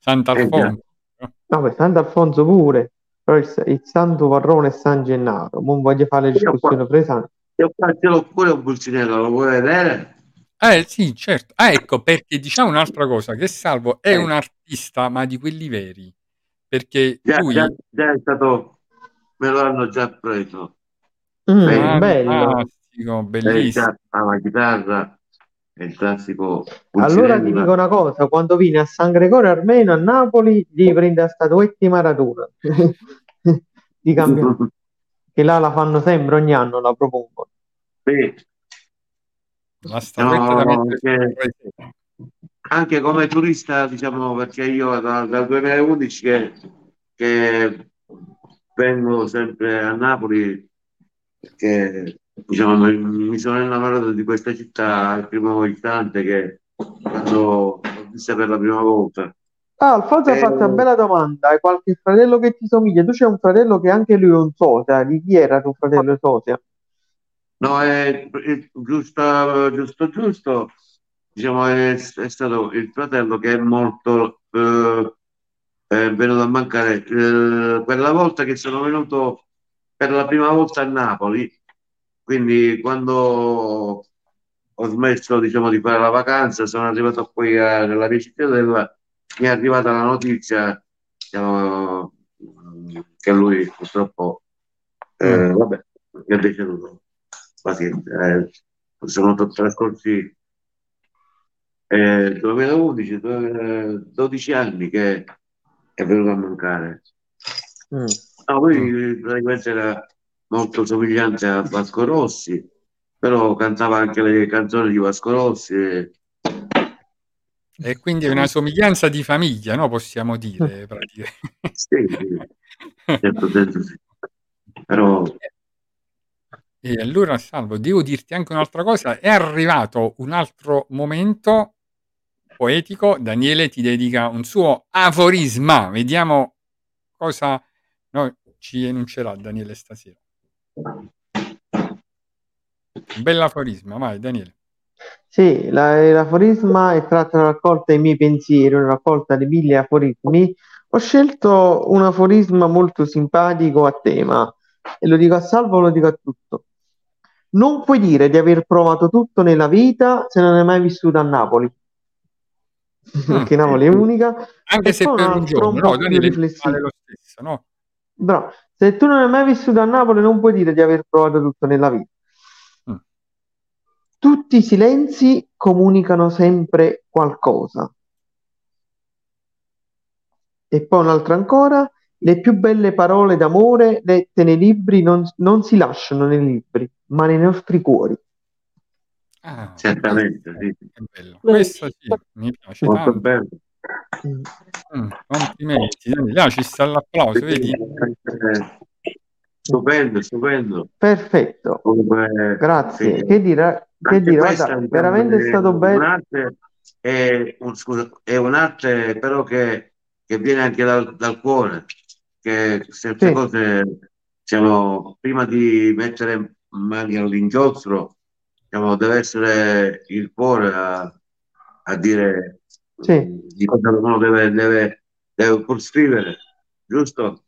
Sant'Alfonso. No, Sant'Alfonso pure, però il, il Santo Varrone è San Gennaro. Non voglio fare qua, discussioni fresanti. io qua ce l'ho pure un pulcinello, lo vuoi vedere? Eh sì, certo. Ah, ecco, perché diciamo un'altra cosa, che Salvo è Eh. un artista, ma di quelli veri, perché Già, lui... già, già è stato, me lo hanno già preso. Mm, bello. Lei bellissimo. ha la chitarra, è il classico Allora ti dico una cosa, quando vieni a San Gregorio Armeno a Napoli, devi prendere la statuetta Maradona di campione, che là la fanno sempre, ogni anno la propongono. Sì, La statuetta da no, seni. anche come turista, diciamo, perché io da- dal 2011 che, che vengo sempre a Napoli, perché diciamo, mi, sono innamorato di questa città al primo istante che quando l'ho vista per la prima volta. Ah, Alfonso ha fatto una Eh, bella domanda. Hai qualche fratello che ti somiglia? Tu c'hai un fratello che anche lui è un sosia. Di chi era tuo fratello sosia? No, è, è giusto, giusto, giusto. Diciamo, è, è stato il fratello che è morto, eh, è venuto a mancare eh, quella volta che sono venuto per la prima volta a Napoli. Quindi, quando ho smesso, diciamo, di fare la vacanza, sono arrivato qui a- nella mia cittadella, mi è arrivata la notizia, diciamo, che lui purtroppo, eh, vabbè, è deceduto. Pazienza, eh, sono trascorsi Eh, 2011, due- 12 anni che è venuto a mancare. Mm. No, poi praticamente era molto somigliante a Vasco Rossi, però cantava anche le canzoni di Vasco Rossi. e- E quindi è una somiglianza di famiglia, no? Possiamo dire, praticamente. Sì, sì, certo senso sì. Però E allora, Salvo, devo dirti anche un'altra cosa. È arrivato un altro momento poetico. Daniele ti dedica un suo aforisma. Vediamo cosa no, ci enuncerà Daniele stasera. Bell'aforisma, vai Daniele. Sì, la- l'aforisma è tratto dalla raccolta I miei pensieri, una raccolta di mille aforismi. Ho scelto un aforisma molto simpatico a tema e lo dico a Salvo, lo dico a tutto. Non puoi dire di aver provato tutto nella vita se non hai mai vissuto a Napoli, perché Napoli è unica. Anche E se per un giorno, no, Daniele vale lo stesso, no? Bravo. Se tu non hai mai vissuto a Napoli, non puoi dire di aver provato tutto nella vita. Mm. Tutti i silenzi comunicano sempre qualcosa. E poi un'altra ancora, le più belle parole d'amore dette nei libri non, non si lasciano nei libri, ma nei nostri cuori. Ah, certamente, sì. Questo sì, mi piace Molto tanto. bello. Mm, complimenti, Daniele. Ah, ci sta l'applauso, vedi? Stupendo, stupendo. Perfetto, Comunque, grazie. sì. Che dire, che dire, questa, guarda, diciamo, veramente è stato bello. Un'arte è, un- scusa, è un'arte però che, che viene anche dal, dal cuore, che certe Sì. cose, diciamo, prima di mettere mani all'inchiostro, diciamo, deve essere il cuore a, a dire Sì, di cosa uno deve, deve, deve pur scrivere, giusto?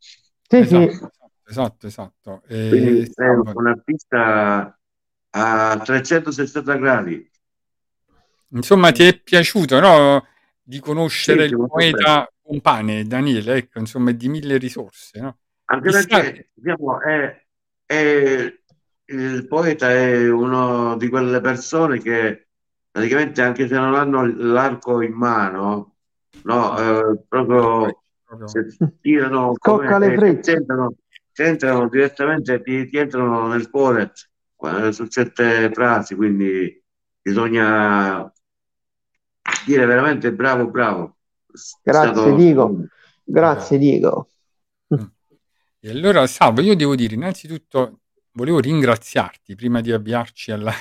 sì, sì. Esatto, esatto, esatto. Quindi E, è un artista a 360 gradi. insomma, ti è piaciuto, no? Di conoscere Sì, il poeta compane Daniele, ecco, insomma, è di mille risorse, no? Anche perché diciamo, è, è- il poeta è uno di quelle persone che praticamente anche se non hanno l'arco in mano, no, eh, proprio se tirano come le eh, frecce. sentono, sentono direttamente, ti, ti entrano nel cuore su certe frasi, quindi bisogna dire veramente bravo, bravo. Grazie, stato- Diego. Grazie, Diego. E allora, Salvo, io devo dire, innanzitutto volevo ringraziarti prima di avviarci alla-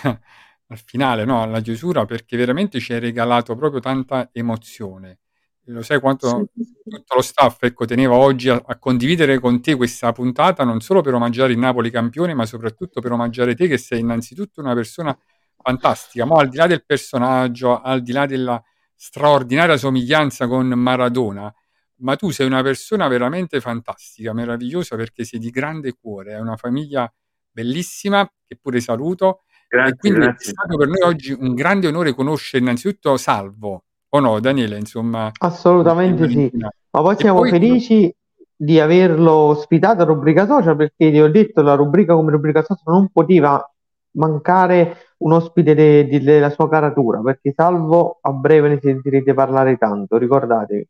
al finale, no, alla chiusura, perché veramente ci hai regalato proprio tanta emozione. E Lo sai quanto tutto lo staff, ecco, teneva oggi a, a condividere con te questa puntata, non solo per omaggiare il Napoli campione, ma soprattutto per omaggiare te, che sei innanzitutto una persona fantastica. Ma al di là del personaggio, al di là della straordinaria somiglianza con Maradona, ma tu sei una persona veramente fantastica, meravigliosa perché sei di grande cuore, hai una famiglia bellissima che pure saluto e Grazie, quindi è grazie. stato per noi oggi un grande onore conoscere innanzitutto Salvo, o no Daniele, insomma, Assolutamente sì. Ma poi E siamo poi felici di averlo ospitato a Rubrica Social perché ti ho detto la rubrica come rubrica social non poteva mancare un ospite de- de- della sua caratura perché Salvo a breve ne sentirete parlare tanto, ricordatevi.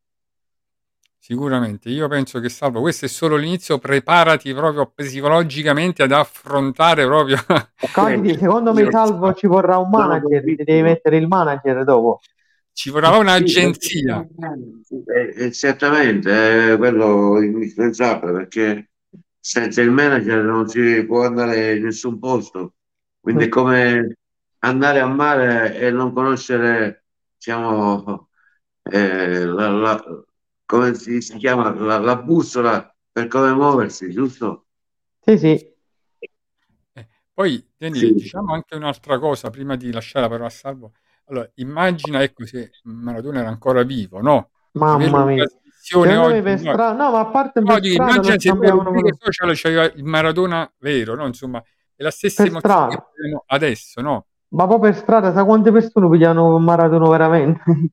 Sicuramente, io penso che Salvo, questo è solo l'inizio, preparati proprio psicologicamente ad affrontare proprio Candidi, secondo me Salvo ci vorrà un manager, ti devi mettere il manager dopo. Ci vorrà un'agenzia. Eh, eh, certamente, è quello indispensabile perché senza il manager non si può andare in nessun posto. Quindi è come andare a mare e non conoscere, diciamo, eh, la, la- come si, si chiama, la, la bussola per come muoversi, giusto? Sì, sì, Poi, Daniele, Sì. diciamo anche un'altra cosa prima di lasciare la parola a Salvo. Allora, immagina, ecco, se Maradona era ancora vivo, no? mamma mia. oggi, per no? strada, no, ma a parte No, per dico, strada lo immagina se rubriche social c'aveva il Maradona vero, no? Insomma, è la stessa per emozione che strada. proviamo adesso, no? Ma poi per strada, sa quante persone pigliano Maradona veramente?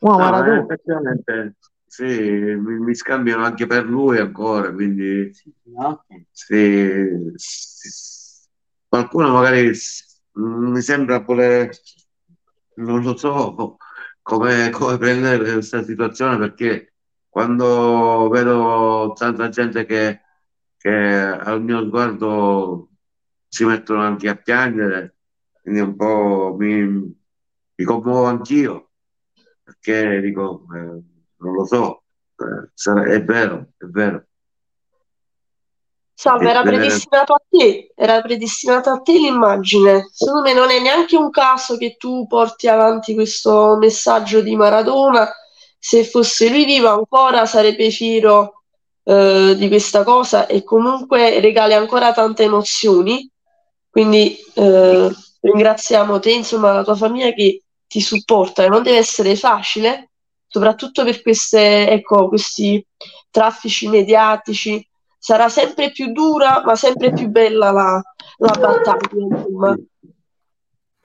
Ma No, Maradona, effettivamente, sì, mi, mi scambiano anche per lui ancora, quindi No? sì, sì, qualcuno magari mi sembra pure, non lo so, come, come prendere questa situazione perché quando vedo tanta gente che, che al mio sguardo si mettono anche a piangere, quindi un po' mi, mi commuovo anch'io perché dico, eh, non lo so, eh, è vero, è vero. Salve, era predestinato a te, era predestinata a te l'immagine. Secondo me non è neanche un caso che tu porti avanti questo messaggio di Maradona. Se fosse lui vivo ancora sarebbe fiero eh, di questa cosa e comunque regali ancora tante emozioni. Quindi eh, ringraziamo te, insomma, la tua famiglia che ti supporta e non deve essere facile, soprattutto per queste, ecco, questi traffici mediatici. Sarà sempre più dura, ma sempre più bella la, la battaglia, insomma.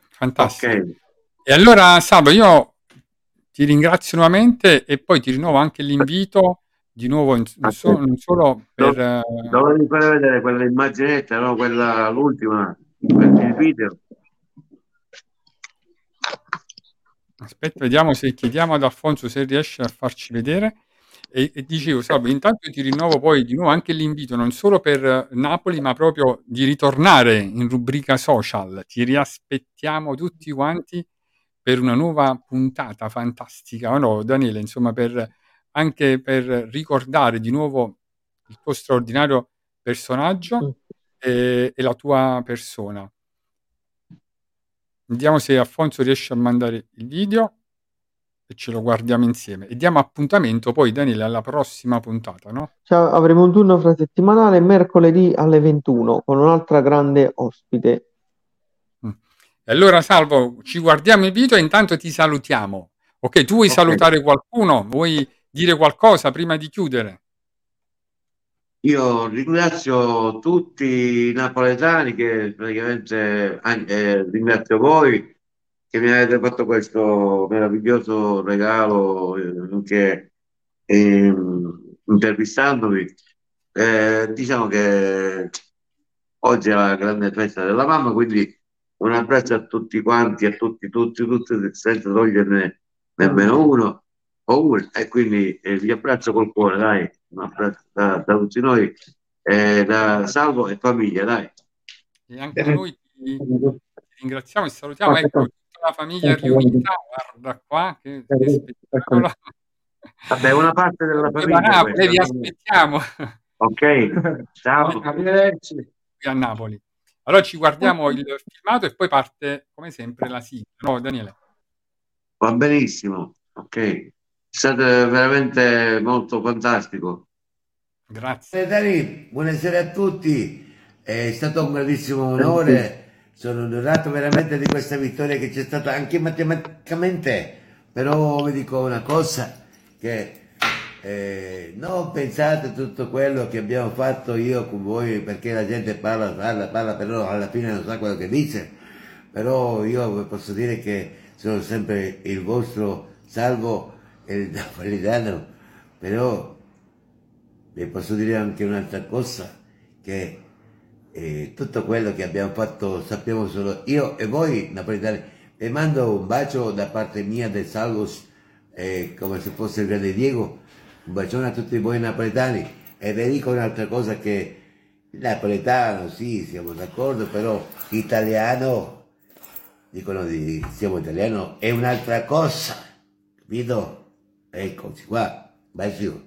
Fantastico. Ok, E allora, Salvo, io ti ringrazio nuovamente e poi ti rinnovo anche l'invito di nuovo, in- non, so- non solo per... eh, dovevi fare vedere quella immaginetta, no? Quella, l'ultima, il video. Aspetta, vediamo se chiediamo ad Alfonso se riesce a farci vedere. E, e dicevo, Salvo, intanto ti rinnovo poi di nuovo anche l'invito, non solo per eh, Napoli, ma proprio di ritornare in rubrica social. Ti riaspettiamo tutti quanti per una nuova puntata fantastica, no, Daniele? Insomma, per, anche per ricordare di nuovo il tuo straordinario personaggio e, e la tua persona. Vediamo se Alfonso riesce a mandare il video e ce lo guardiamo insieme. E diamo appuntamento poi, Daniele, alla prossima puntata, no? Cioè, avremo un turno frasettimanale mercoledì alle 21 con un'altra grande ospite. E allora, Salvo, ci guardiamo il video e intanto ti salutiamo. Ok, tu vuoi Ok. salutare qualcuno? Vuoi dire qualcosa prima di chiudere? Io ringrazio tutti i napoletani che praticamente anche, eh, ringrazio voi che mi avete fatto questo meraviglioso regalo eh, anche ehm, intervistandomi. Eh, diciamo che oggi è la grande festa della mamma, quindi un abbraccio a tutti quanti, a tutti, tutti, tutti, senza toglierne nemmeno uno una. E quindi eh, vi abbraccio col cuore, dai, un abbraccio da, da tutti noi, eh, da Salvo e famiglia, dai. E anche noi ti, ringraziamo e salutiamo. Ecco, la famiglia riunita, guarda qua, che, che spettacolo. Vabbè, una parte della famiglia. Napoli, questa. vi aspettiamo Ok, ciao. Arrivederci. qui a Napoli. Allora ci guardiamo il filmato e poi parte, come sempre, la sigla. No, Daniele? Va benissimo, ok. È stato veramente molto fantastico. Grazie. Eh, Dani, buonasera a tutti, è stato un grandissimo onore, sono onorato veramente di questa vittoria che c'è stata anche matematicamente, però vi dico una cosa, che eh, non pensate tutto quello che abbiamo fatto io con voi, perché la gente parla, parla, parla, però alla fine non sa quello che dice, però io vi posso dire che sono sempre il vostro salvo, il napolitano, però vi posso dire anche un'altra cosa, che eh, tutto quello che abbiamo fatto sappiamo solo io e voi napoletani. Vi mando un bacio da parte mia del Salvos, eh, come se fosse il grande Diego, un bacione a tutti voi napoletani e vi dico un'altra cosa che napoletano, sì, siamo d'accordo, però italiano, dicono di siamo italiano, è un'altra cosa, capito? Eccoci qua, bacio.